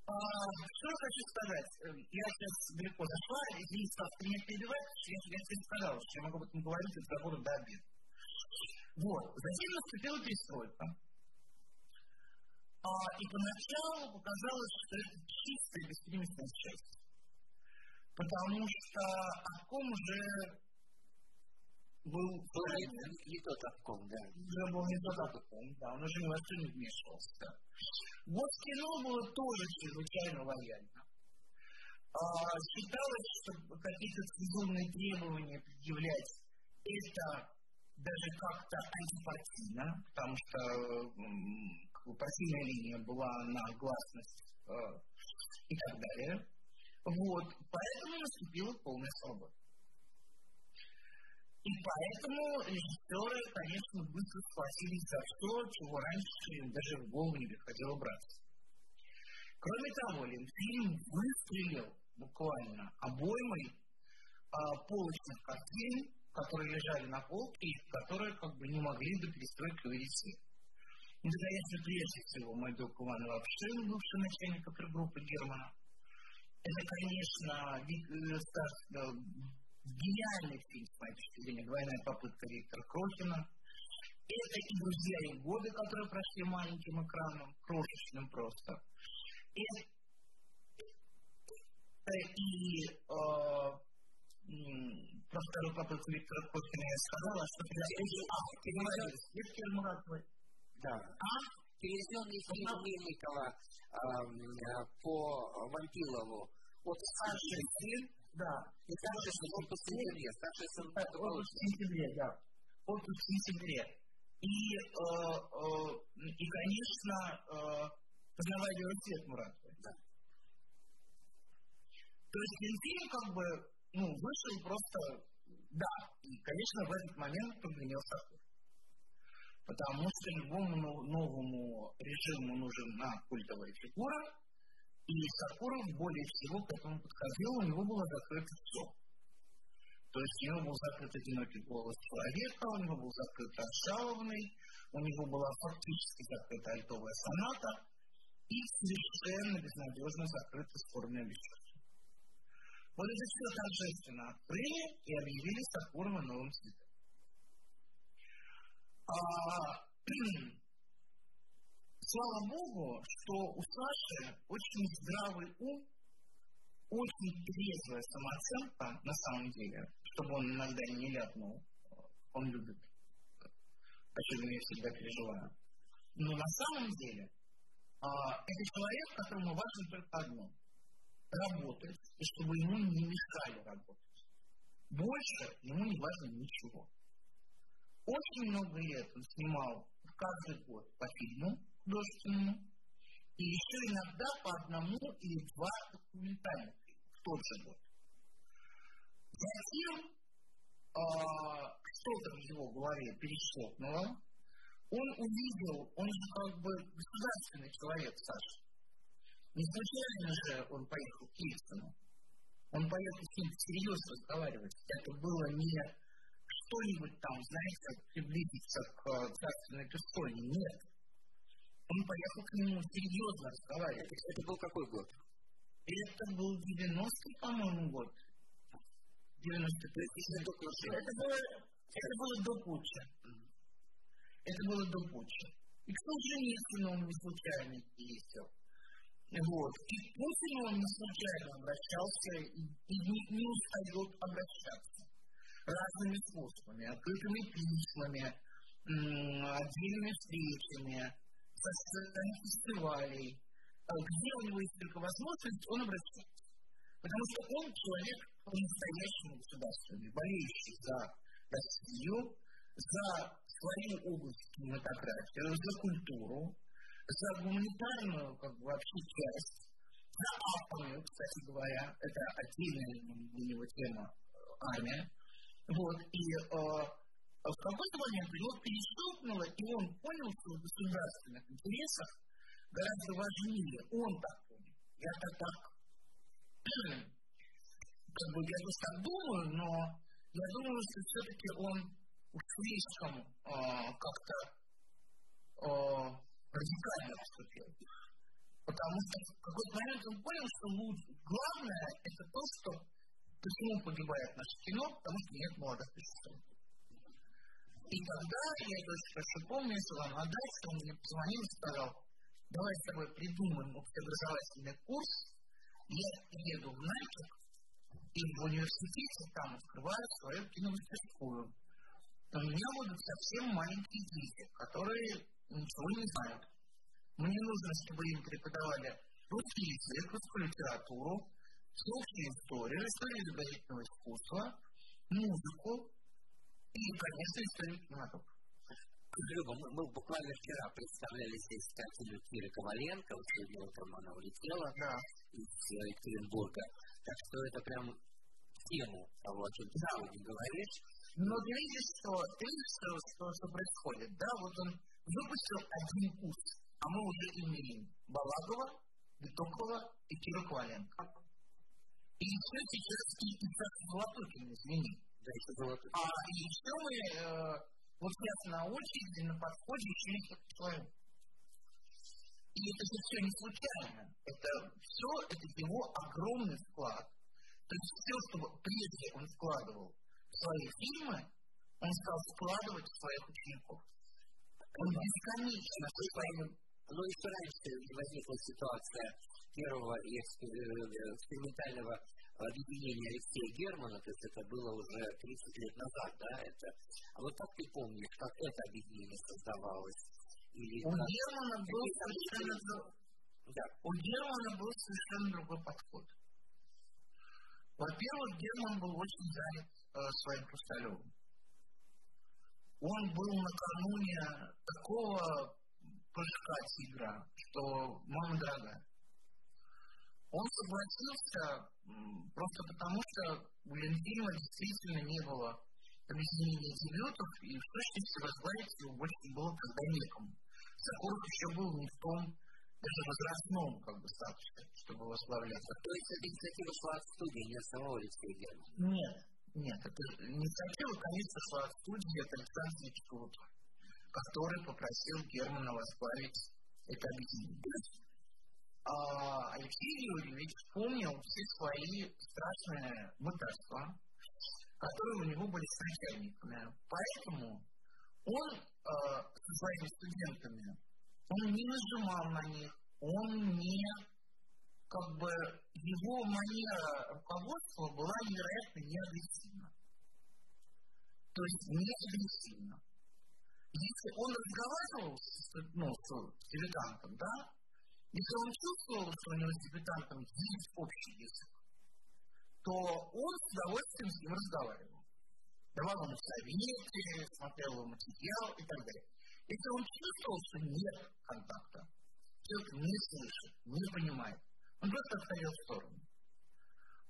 S4: А, что я хочу сказать? Эм, я сейчас далеко зашла, извините, пожалуйста, меня перебивать, я, я тебе сказал, что я могу об этом говорить от разговора до обеда. Вот, затем наступила перестройка. А, и поначалу показалось, что это чистая беспримесная часть. Потому что Акком уже был...
S2: Не, не тот Акком, да.
S4: Уже был не тот Акком, да, он уже ни во что не вмешивался. Вот кино было тоже чрезвычайно лояльно. А, считалось, что какие-то цензурные требования предъявлять это даже как-то антипартийно, потому что партийная линия была на гласность э, и так далее. Вот, поэтому наступила полная свобода. И поэтому режиссеры, конечно, быстро схватились за все, чего раньше даже в голову не приходило браться. Кроме того, фильм выстрелил буквально обоймой а, полочных картин, которые лежали на полке, и которые как бы не могли до перестройки увидеть свет. Это, конечно, прежде всего мой друг Иван Лапшин, бывший начальник группы Германа. Это, конечно, э, гениальный фильм, с моей точки зрения, «Двойная попытка Виктора Крохина». Это и «Друзья и годы», которые прошли маленьким экраном, крошечным просто. Это и э, про вторую попытку Виктора Крохина я сказала, что для а, переводились. Есть Муратовой?
S2: Да. А? Переведенный фильм Мельникова по Вампилову от Саши Сын
S4: да.
S2: И старший сын отпуск в сентябре. Старший сын
S4: отпуск в сентябре, да. Отпуск в сентябре. И, э, э, и конечно, э, познавая велосипед Муратовой. Да. То есть фильм как бы ну, вышел просто, да, и, конечно, в этот момент прогремел Сахур. Потому что любому новому режиму нужна культовая фигура, и Сакуров более всего к этому подходил, у него было закрыто все. То есть у него был закрыт одинокий голос человека, у него был закрыт разжалованный, у него была фактически закрыта альтовая соната и совершенно безнадежно закрыта спорная вечерка. Вот это все торжественно открыли и объявили Сакурова новым цветом. А, слава Богу, что у Саши очень здравый ум, очень трезвая самооценка на самом деле, чтобы он иногда не ляпнул. Он любит. Почему я всегда переживаю. Но на самом деле а, это человек, которому важно только одно – работать, и чтобы ему не мешали работать. Больше ему не важно ничего. Очень много лет он снимал каждый год по фильму, художественному, и еще иногда по одному или два документальных в тот же год. Затем э, что-то в его голове перещелкнуло, он увидел, он же как бы государственный человек, Саша. Не случайно же он поехал к Ельцину. Он поехал с ним серьезно разговаривать. Это было не что-нибудь там, знаете, приблизиться к царственной персоне. Нет он поехал к нему серьезно разговаривать.
S2: Это, это был какой год?
S4: Это был 90-й, по-моему, год. 90 То есть, это, это, было, это было до Путча. Это было до Путча. И к Солженицыну он не случайно ездил. Вот. И к Путину он не случайно обращался и, и не, не устает обращаться разными способами, открытыми письмами, отдельными встречами, со стороны фестивалей, где у него есть только возможность, он обращается. Потому что он человек по-настоящему государственный, болеющий за Россию, за свою область кинематографии, за культуру, за гуманитарную как бы, вообще часть, за армию, кстати говоря, это отдельная для него тема армия. Вот, и э, а в какой-то момент его перещелкнуло, и он понял, что в государственных интересах гораздо важнее, он так понял, я-то так, как бы я просто так думаю, но я думаю, что все-таки он уж слишком э, как-то э, радикально поступил. Потому что в какой-то момент он понял, что лучше. Главное это то, что почему погибает наше кино, потому что нет молодых режиссеров. И тогда, я это очень хорошо помню, если вам отдать, он мне позвонил и сказал, давай с тобой придумаем общеобразовательный курс, я еду в Нальчик, и в университете там открываю свою киномастерскую. У меня будут совсем маленькие дети, которые ничего не знают. Мне нужно, чтобы им преподавали русский язык, русскую литературу, всеобщую историю, историю изобразительного искусства, музыку и, конечно, историю кинематографа.
S2: Люба, мы, мы буквально вчера представляли здесь Катю Киры Коваленко, вот сегодня утром она улетела
S4: да.
S2: из Екатеринбурга. Так что это прям тему того, о чем ты сегодня говоришь.
S4: Но ты видишь, что, ты видишь, что, что, что происходит, да? Вот он выпустил один курс, а мы уже имеем Балагова, Битокова и Кира Коваленко. И еще сейчас и Исаак Золотухин, извини.
S2: Да, еще Золотухин.
S4: А еще мы, э, вот сейчас на очереди, на подходе несколько человек. И это же все не случайно. Это все, это его огромный вклад. То есть все, что прежде он вкладывал в свои фильмы, он стал вкладывать в своих учеников. Он бесконечно своим...
S2: Но еще раньше возникла ситуация первого экспериментального объединения Алексея Германа, то есть это было уже 30 лет назад, да, это. А вот как ты помнишь, как это объединение создавалось?
S4: Или у как... Германа был совершенно да. У Германа был совершенно другой подход. Во-первых, Герман был очень занят э, своим Хрусталевым. Он был накануне такого прыжка тигра, что мама дорогая. Он согласился просто потому, что у Ленфильма действительно не было объединения дебютов, и в точности возглавить его больше не было когда некому. Сокуров еще был не в том даже возрастном как бы статусе, чтобы возглавляться.
S2: То есть эта инициатива шла от студии, не от самого Алексея Германа?
S4: Нет, нет, это инициатива, конечно, шла от студии, от Александра Ильича который попросил Германа возглавить это объединение а Алексей Юрьевич вспомнил все свои страшные мытарства, которые у него были с начальниками. Поэтому он э, со своими студентами, он не нажимал на них, он не, как бы, его манера руководства была невероятно неагрессивна. То есть не агрессивна. Если он разговаривал с, ну, с дилетантом, да, если он чувствовал, что у него с дебютантом есть общий язык, то он с удовольствием с ним разговаривал. Давал ему советы, смотрел его материал и так далее. Если он чувствовал, что нет контакта, человек не слышит, не понимает, он просто отходил в сторону.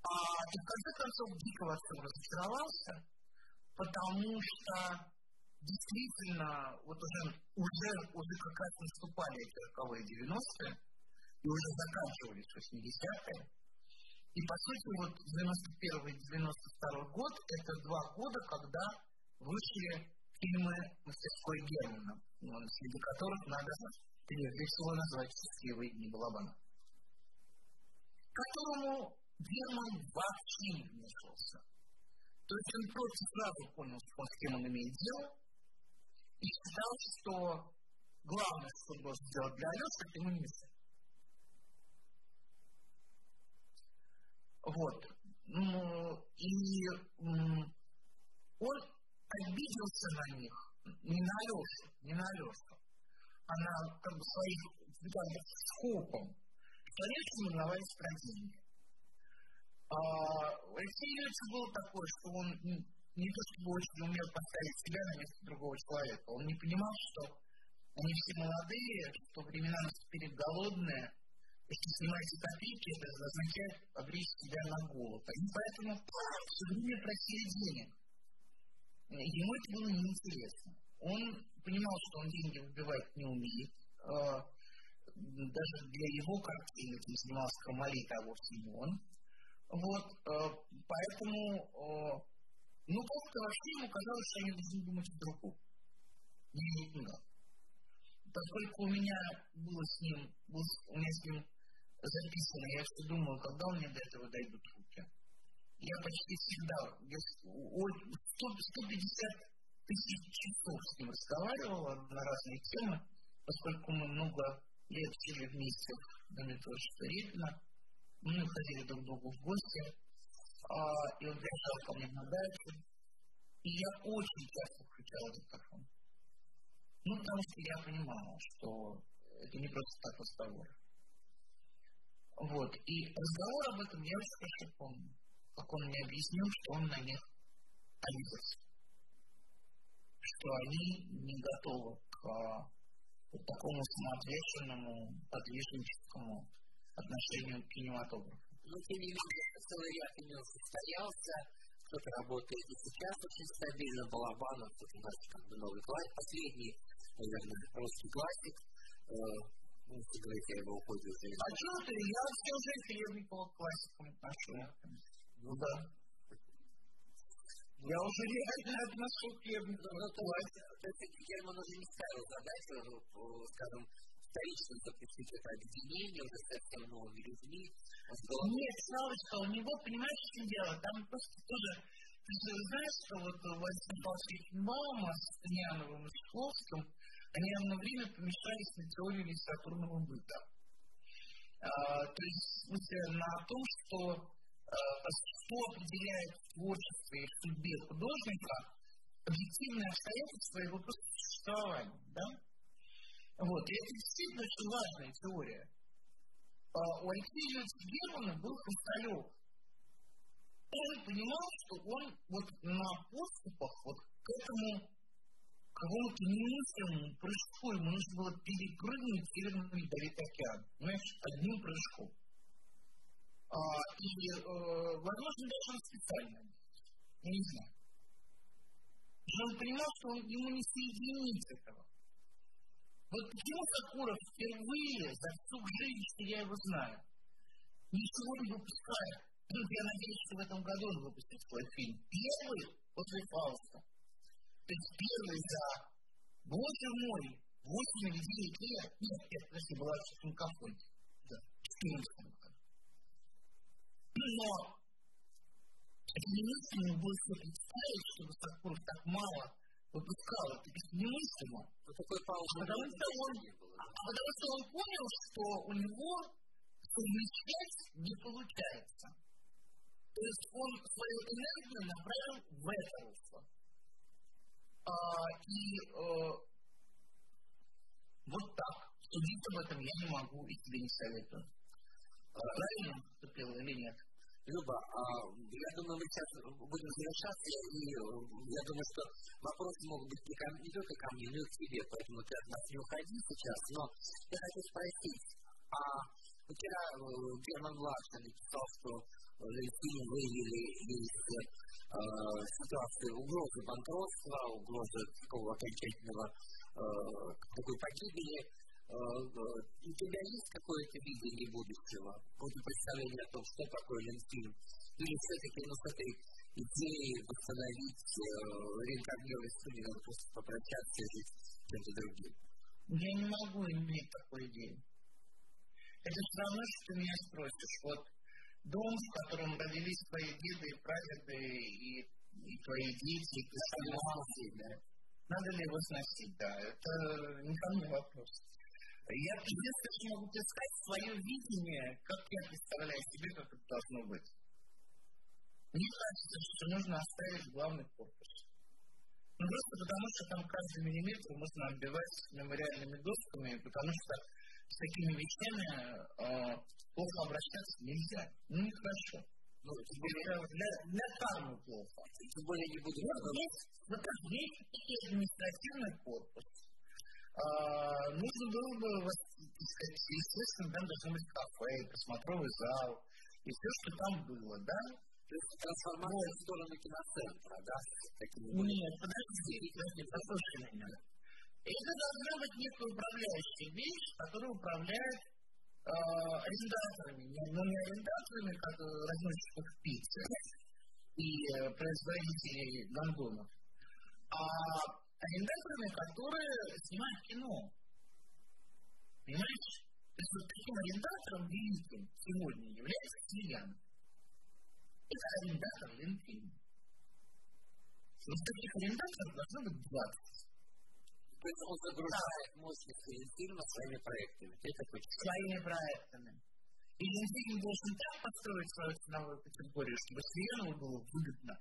S4: А, и в конце концов дико во всем разочаровался, потому что действительно вот уже, уже, уже как раз наступали эти роковые 90-е, и уже заканчивались 80-е. И, по сути, вот 91 и 92 год – это два года, когда вышли фильмы мастерской Германа, среди которых надо прежде всего назвать «Счастливый дни Балабана», которому Герман вообще не вмешивался. То есть он просто сразу понял, с кем он имеет дело, и считал, что главное, что он должен сделать для Алеши, это ему не мешать. Вот. И он обиделся на них, не на Алешу, не на Алешу, а на как бы своих как скопом. Конечно, волновались про деньги. А, Алексей Юрьевич было такое, что он не то чтобы очень умел поставить себя на место другого человека. Он не понимал, что они все молодые, что времена наступили голодные, если снимаете копейки, это означает обречь себя на голод. И поэтому все время просили денег. Ему это было неинтересно. Он понимал, что он деньги выбивать не умеет. А, даже для его картины этим занимался Кармалит, а вовсе не он. Вот, а, поэтому, а, ну, как-то вообще ему казалось, что они должны думать о другом. Не деньгах. Поскольку у меня было с ним, был, у меня с ним записано, я все думаю, когда у меня до этого дойдут руки. Я почти всегда, я 150 тысяч часов с ним разговаривала на разные темы, поскольку мы много лет жили вместе в доме творчества Репина, мы ходили друг к другу в гости, а, и он приезжал ко мне на дачу, и я очень часто включала диктофон. Ну, потому что я понимала, что это не просто так разговор. Вот. И разговор об этом я очень хорошо помню. Как он мне объяснил, что он на них обиделся. Что они не готовы к вот такому самоотверженному, подвижническому отношению к кинематографу.
S2: Но тем не менее, целый ряд имен состоялся, кто-то работает и сейчас очень стабильно, Балабанов, тут у нас как бы новый классик, последний, наверное, русский классик, ну, говорить о его уже.
S4: А что ты? Я все уже Хлебникова к классикам отношу. Ну да. Я уже реально отношу Хлебникова
S2: к классикам. Есть Герман уже не ставил задачу, скажем, вторично запустить это объединение уже совсем новыми людьми.
S4: Нет, Славочка, у него, понимаешь, что дело? Там просто тоже ты же знаешь, что вот Владимир Павлович Мама с Станьяновым и Шкловским, они одно время помешались на теорию литературного быта. А, то есть, в смысле, на том, что а, что определяет творчество и судьбе художника, объективные обстоятельства его просто существования. Да? Вот. И это действительно очень важная теория. А у Алексея Германа был Хрусталев. Он понимал, что он вот на подступах вот к этому какому-то немыслимому прыжку ему нужно было перепрыгнуть Северный Ледовитый океан. Знаешь, одним прыжком. А, и, э, возможно, даже он специально. Не знаю. Но он понимал, что он, ему не соединить этого. Вот почему Сакуров впервые за всю жизнь, что я его знаю, ничего не выпускает. Я надеюсь, что в этом году он выпустит свой фильм. Первый после Фауста. То есть первый за, боже мой, 8 или 9 лет, нет, это, подожди, была в Франкофоне. Да, в Киевском году. Но это немыслимо было себе представить, чтобы Сакуров так мало выпускал. Это немыслимо.
S2: Ну, такой паузы
S4: потому, что он, потому что он понял, что у него совмещать не получается. То есть он свою энергию направил в это русло. А, и а, вот так. Судить об этом я не могу и тебе не советую. А, правильно поступил или нет?
S2: Люба, а, я думаю, мы сейчас будем завершаться, и я думаю, что вопросы могут быть не, ко, не только ко мне, но и к тебе, поэтому ты от нас не уходи сейчас. Но я хочу спросить, а вчера э, Герман Младший написал, что фильм выявили из э, ситуации угрозы банкротства, угрозы такого окончательного э, такой погибели. Э, у тебя есть какое-то видение будущего, какое-то представление о том, что такое Ленфильм? Или все-таки ну, с этой идеей восстановить э, реинкарнированный студию, надо просто попрощаться и жить чем-то другим?
S4: Я не могу иметь такой идеи. Это все равно, что ты меня спросишь. Вот дом, в котором родились твои деды и прадеды, и, и твои дети, и ты сам да? Надо ли его сносить, да, это не ко мне вопрос. Я единственное, могу тебе сказать, свое видение, как я представляю себе, как это должно быть. Мне кажется, что нужно оставить главный корпус. Ну, просто потому, что там каждый миллиметр можно отбивать мемориальными досками, потому что с такими вещами э, плохо обращаться нельзя. Ну, нехорошо. Ну, для, для, для кармы плохо.
S2: Тем более не будем...
S4: Вот есть, вот так, есть административный корпус. А, нужно было бы, сказать, естественно, там должны быть кафе, просмотровый зал, и все, что там было, да?
S2: То есть трансформация в сторону киноцентра, да?
S4: Нет, подожди, подожди, послушай меня. Это должна быть некая управляющая вещь, которая управляет э, арендаторами, но не арендаторами, как разносчиков пиццы и э, производителей гондонов, а арендаторами, которые снимают кино. Понимаешь? То есть вот таким арендатором великим сегодня является Килян. Это арендатор Ленфильма. Вот таких арендаторов должно быть 20.
S2: Он загружает мощность Ленфильма своими проектами. Это
S4: Своими проектами. И Ленфильм должен так построить свою ценовую категорию, чтобы Свернову было выгодно.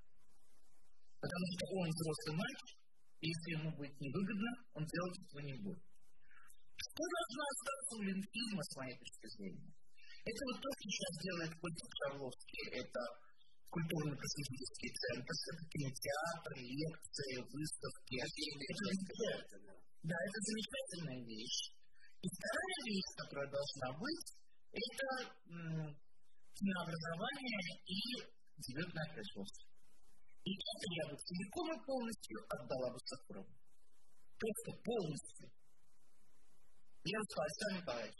S4: Потому что он взрослый мальчик, и если ему будет невыгодно, он делать этого не будет. Что должно остаться у Ленфильма, с моей точки зрения? Это вот то, что сейчас делает Культур Шарловский. Это культурно-просветительский центр, это кинотеатр, лекции, выставки. Это, да, это замечательная вещь. И вторая вещь, которая должна быть, это кинообразование и дебютное производство. И это я бы целиком и полностью отдала бы Сакурову. Просто полностью. Я бы сказал, Александр Николаевич,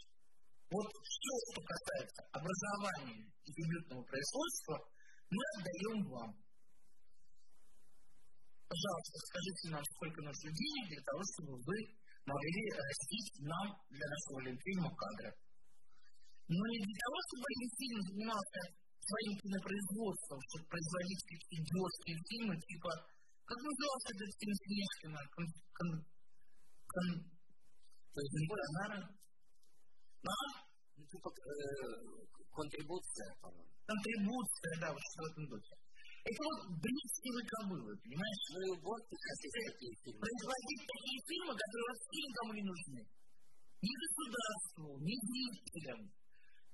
S4: вот все, что касается образования и дебютного производства, мы отдаем вам. Пожалуйста, скажите нам, сколько нужно денег для того, чтобы вы могли растить нам для нашего Олимпийного кадра. Но не для того, чтобы Олимпийный занимался своим кинопроизводством, чтобы производить какие-то идиотские фильмы, типа, как назывался этот фильм Снежкина? Кон, кон, кон, Бонара? А?
S2: Ну, типа, э, контрибуция, по-моему.
S4: Контрибуция, да, вот что в этом духе. Это вот бритские кобылы, понимаешь?
S2: Ну и вот такие фильмы.
S4: Производить такие фильмы, которые вообще никому не нужны. Ни государству, ни зрителям,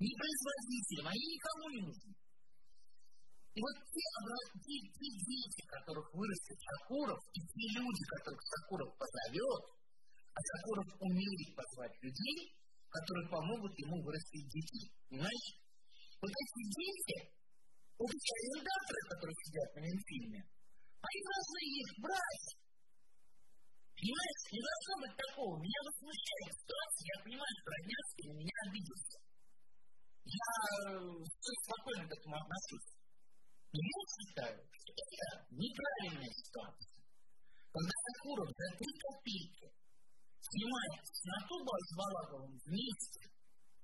S4: ни производителям. Они никому не нужны. И вот те, те, те дети, которых вырастет Сакуров, и те люди, которых Сакуров позовет, а Сакуров умеет позвать людей, которые помогут ему вырастить детей. Понимаешь? Вот эти дети, вот эти арендаторы, которые сидят на Ленфильме, они должны их брать. Понимаешь, не должно быть такого. Меня возмущает ситуация, я понимаю, что Роднянский на меня обиделся. Я э, спокойно к этому отношусь. Но я считаю, что это неправильная ситуация. Когда Сакуров за три копейки снимает с Натуба с Балаговым вместе,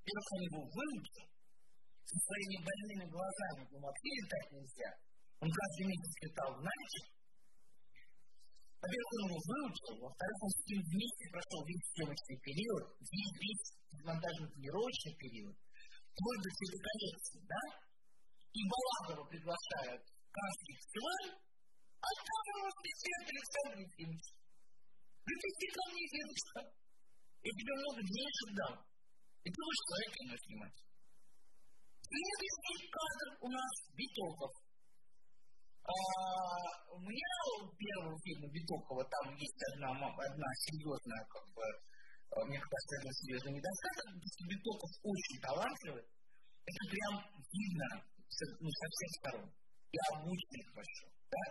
S4: раз он его выучил, со своими больными глазами, ну вообще летать нельзя. Он каждый месяц летал в Нальчик. Во-первых, он его выучил, во-вторых, он с ним вместе прошел весь съемочный период, весь, весь монтажно-тренировочный период, вплоть до коллекции, да? И Балагова приглашают в Каннский фестиваль, а там его встречает Александр Ефимович. Припусти ко мне, дедушка. Я тебе много денежек дам. И ты будешь человек кино снимать. Следующий кадр у нас Битоков. А, у меня у первого фильма Битокова там есть одна, одна серьезная, как бы, а, мне кажется, это серьезный недостаток. Битоков очень талантливый. Это прям видно ну, со всех сторон. И обученный хорошо. Да?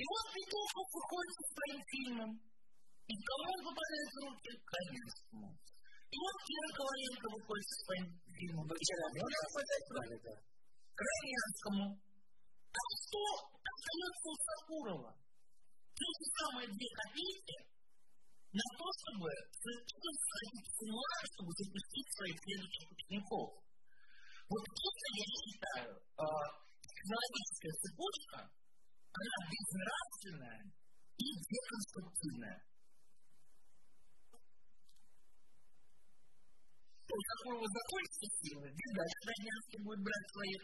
S4: И вот Битоков выходит со своим фильмом. И кому он попадает в руки? Конечно. И вот Кира Коваленко выходит со своим фильмом. Вчера она попадает в руки. Крайнянскому. А что остается у Сакурова? Те же самые две копейки на то, чтобы сходить с ума, чтобы запустить своих следующих учеников. Вот это, я считаю, технологическая цепочка, она безнравственная и деконструктивная. То есть, как вы закончите силы, дальше Роднянский будет брать своих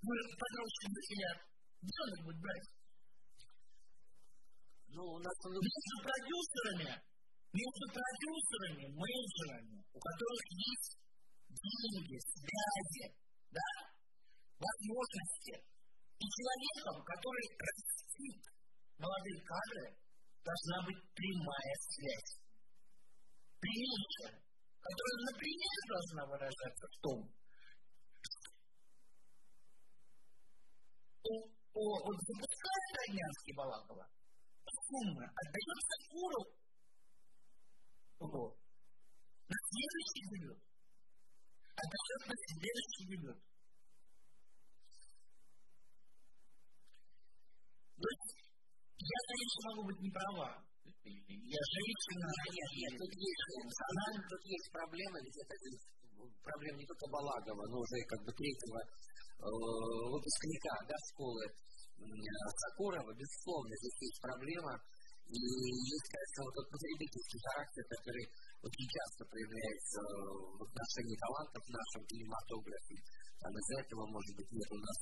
S4: подросших дочерят? Где он их будет брать?
S2: Ну, у нас он...
S4: Между продюсерами, между продюсерами, менеджерами, у которых есть деньги, связи, да, возможности, и человеком, который растит молодые кадры, должна быть прямая связь. Прямейшая, которая, например, должна выражаться в том, что вот запускает Роднянский Балакова, сумма отдается Куру на следующий дебют. Отдает на следующий дебют. То есть, я, конечно, могу быть не права. Я женщина.
S2: Нет, нет, тут есть, она, тут есть проблема, ведь это проблема не только Балагова, но уже как бы третьего э, выпускника да, школы Сокурова, безусловно, здесь есть проблема. И есть, кажется, вот этот потребительский характер, который очень часто проявляется в отношении талантов в нашем кинематографе. Там из-за этого, может быть, нет у нас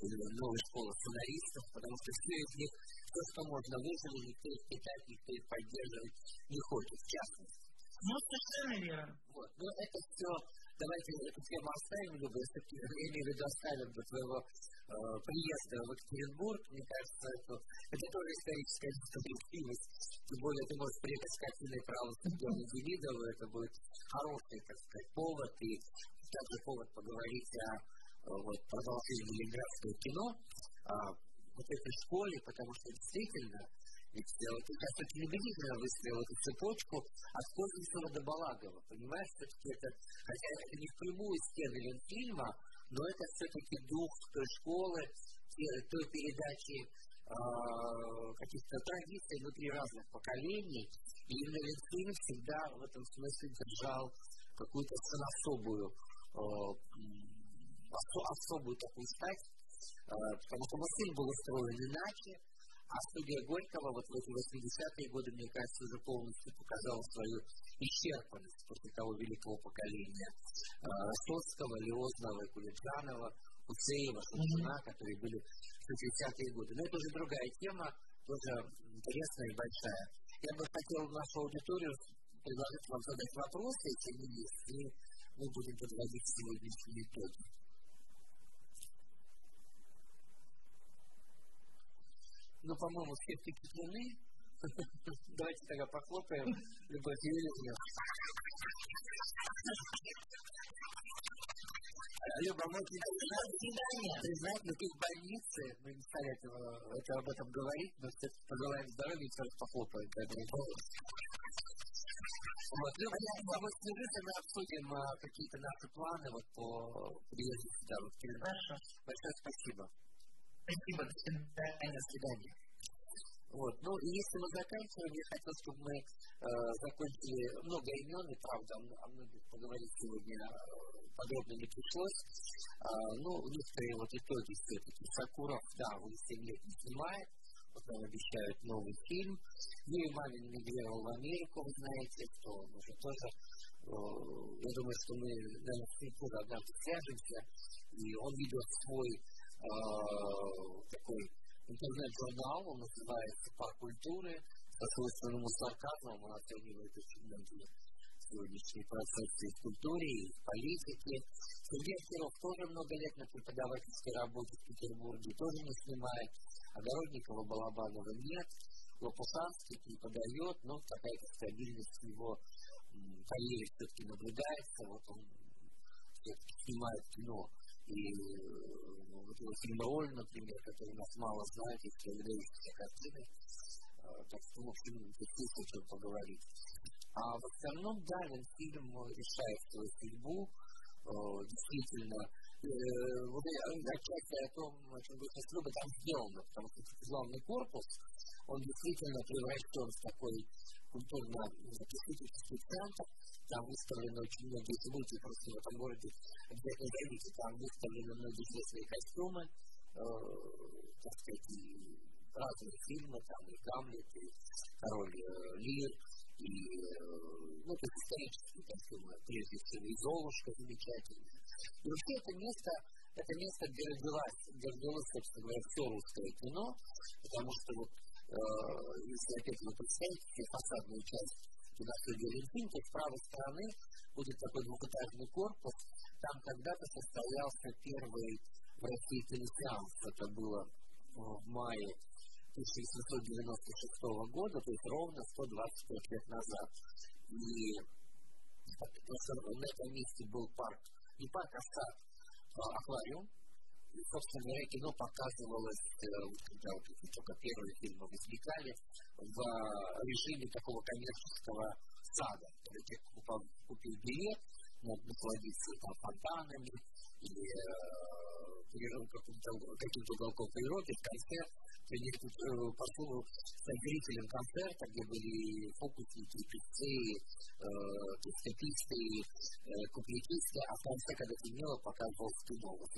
S2: новой школы сценаристов, потому что все из них, то, что можно выжили, никто их питать, никто их поддерживать не хочет, в частности.
S4: Ну, совершенно верно.
S2: Вот. Но это все давайте эту тему оставим, Люба, если ты имею в виду оставим до твоего э, приезда в Екатеринбург, мне кажется, это, это тоже историческая справедливость. Тем более ты можешь приехать с картиной право Степана Демидова, это будет хороший, так сказать, повод, и также повод поговорить о вот, продолжении ленинградского кино, о вот этой школе, потому что действительно ведь вот, достаточно убедительно выстроил эту цепочку от Козинцева до Балагова. Понимаешь, все-таки это, хотя это не впрямую стены Ленфильма, но это все-таки дух той школы, той передачи э, каких-то традиций внутри разных поколений. И именно всегда в этом смысле держал какую-то особую, э, особую такую стать, э, потому что Василий был устроен иначе, а студия Горького вот в эти 80-е годы, мне кажется, уже полностью показала свою исчерпанность после того великого поколения Ростовского, Леознова, Кулиджанова, Куцеева, Шучина, mm-hmm. которые были в 60-е годы. Но это уже другая тема, тоже интересная и большая. Я бы хотел нашу аудиторию предложить вам задать вопросы, если есть, и мы будем подводить сегодняшние итоги. Ну, по-моему, все впечатлены. Давайте тогда похлопаем Любовь Юрьевна. Люба, может, признать, но ты в больнице, мы не стали этого, это, об этом говорить, но все пожелаем здоровья и сразу похлопаем. Вот, Люба, я вот свяжись, мы обсудим а, какие-то наши планы вот по приезду сюда. Вот, Хорошо. Большое спасибо.
S4: Спасибо, до свидания.
S2: До свидания. Вот. Ну, и если мы заканчиваем, я хотел, чтобы мы э, закончили много имен, и правда, о многих поговорить сегодня э, подробно не пришлось. А, ну, некоторые вот итоги все-таки. Сакуров, да, он 7 лет не снимает, нам обещают новый фильм. Юрий Мамин мигрировал в Америку, вы знаете, что он уже тоже, э, я думаю, что мы, наверное, с однажды свяжемся, и он ведет свой такой интернет-журнал, он называется «Парк культуры», со свойственным сарказмом он оценивает очень многие сегодняшние процессы в культуре и в политике. Сергей Киров тоже много лет на преподавательской работе в Петербурге, тоже не снимает. Огородникова, Балабанова нет. Лопушанский преподает, но какая-то стабильность его карьере все-таки наблюдается. Вот он все-таки снимает кино. И ну, вот его фильм «Роль», например, который нас мало знает, есть выдающиеся картины. Так что, в общем, о чем поговорить. А в основном, да, фильм решает свою судьбу, действительно, вот отчасти о том, о чем сейчас любите, там сделано, потому что главный корпус, он действительно превращен в такой культурно-просветительский центр, там выставлены очень многие, будете просто в этом городе, обязательно зайдите, там выставлены многие известные костюмы, э, так сказать, разные фильмы, там и Гамлет, и Король э, Лир, и, э, ну, то есть исторические костюмы, прежде всего, и Золушка замечательная. И вообще это место, это место, где родилось, собственно говоря, все русское кино, потому что вот, э, если опять вы представите фасадную часть на студии Олимпин, то с правой стороны будет такой двухэтажный корпус. Там когда-то состоялся первый в России телесеанс. Это было в мае 1796 года, то есть ровно 125 лет назад. И на этом месте был парк, не парк, а сад, а аквариум. И, собственно говоря, кино показывалось, э, когда вот только первые фильмы возникали, в режиме такого коммерческого сада. Когда человек купил билет, мог насладиться там фонтанами, и каких-то уголков природы, в конце пошел с зрителем концерта, где были фокусники, певцы, степисты, куплетисты, а в конце, когда темнело, показывал кино, вот,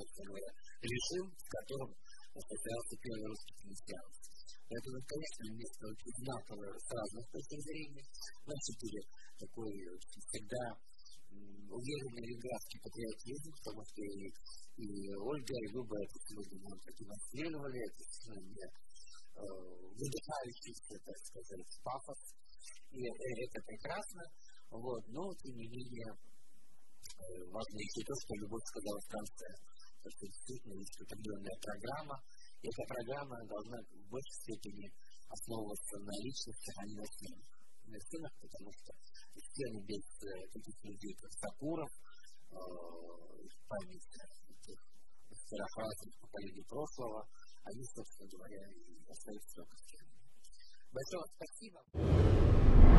S2: режим, в котором состоялся первый русский киносеанс. Поэтому, конечно, место очень знаковое с разных точек зрения. Носители такой всегда уверенный ленинградский патриотизм, потому что и, и Ольга, и Люба это сегодня нам продемонстрировали, это совершенно э, выдыхающийся, так сказать, пафос, и это прекрасно, вот, но, тем не менее, э, важно еще то, что Любовь сказала в конце, потому что действительно есть определенная программа, и эта программа должна в большей степени основываться на личностях, а не на сценах. На сценах, потому что сцены без таких людей, как Сакуров, память этих старофразных поколений прошлого, они, собственно говоря, остаются только сценами. Большое спасибо.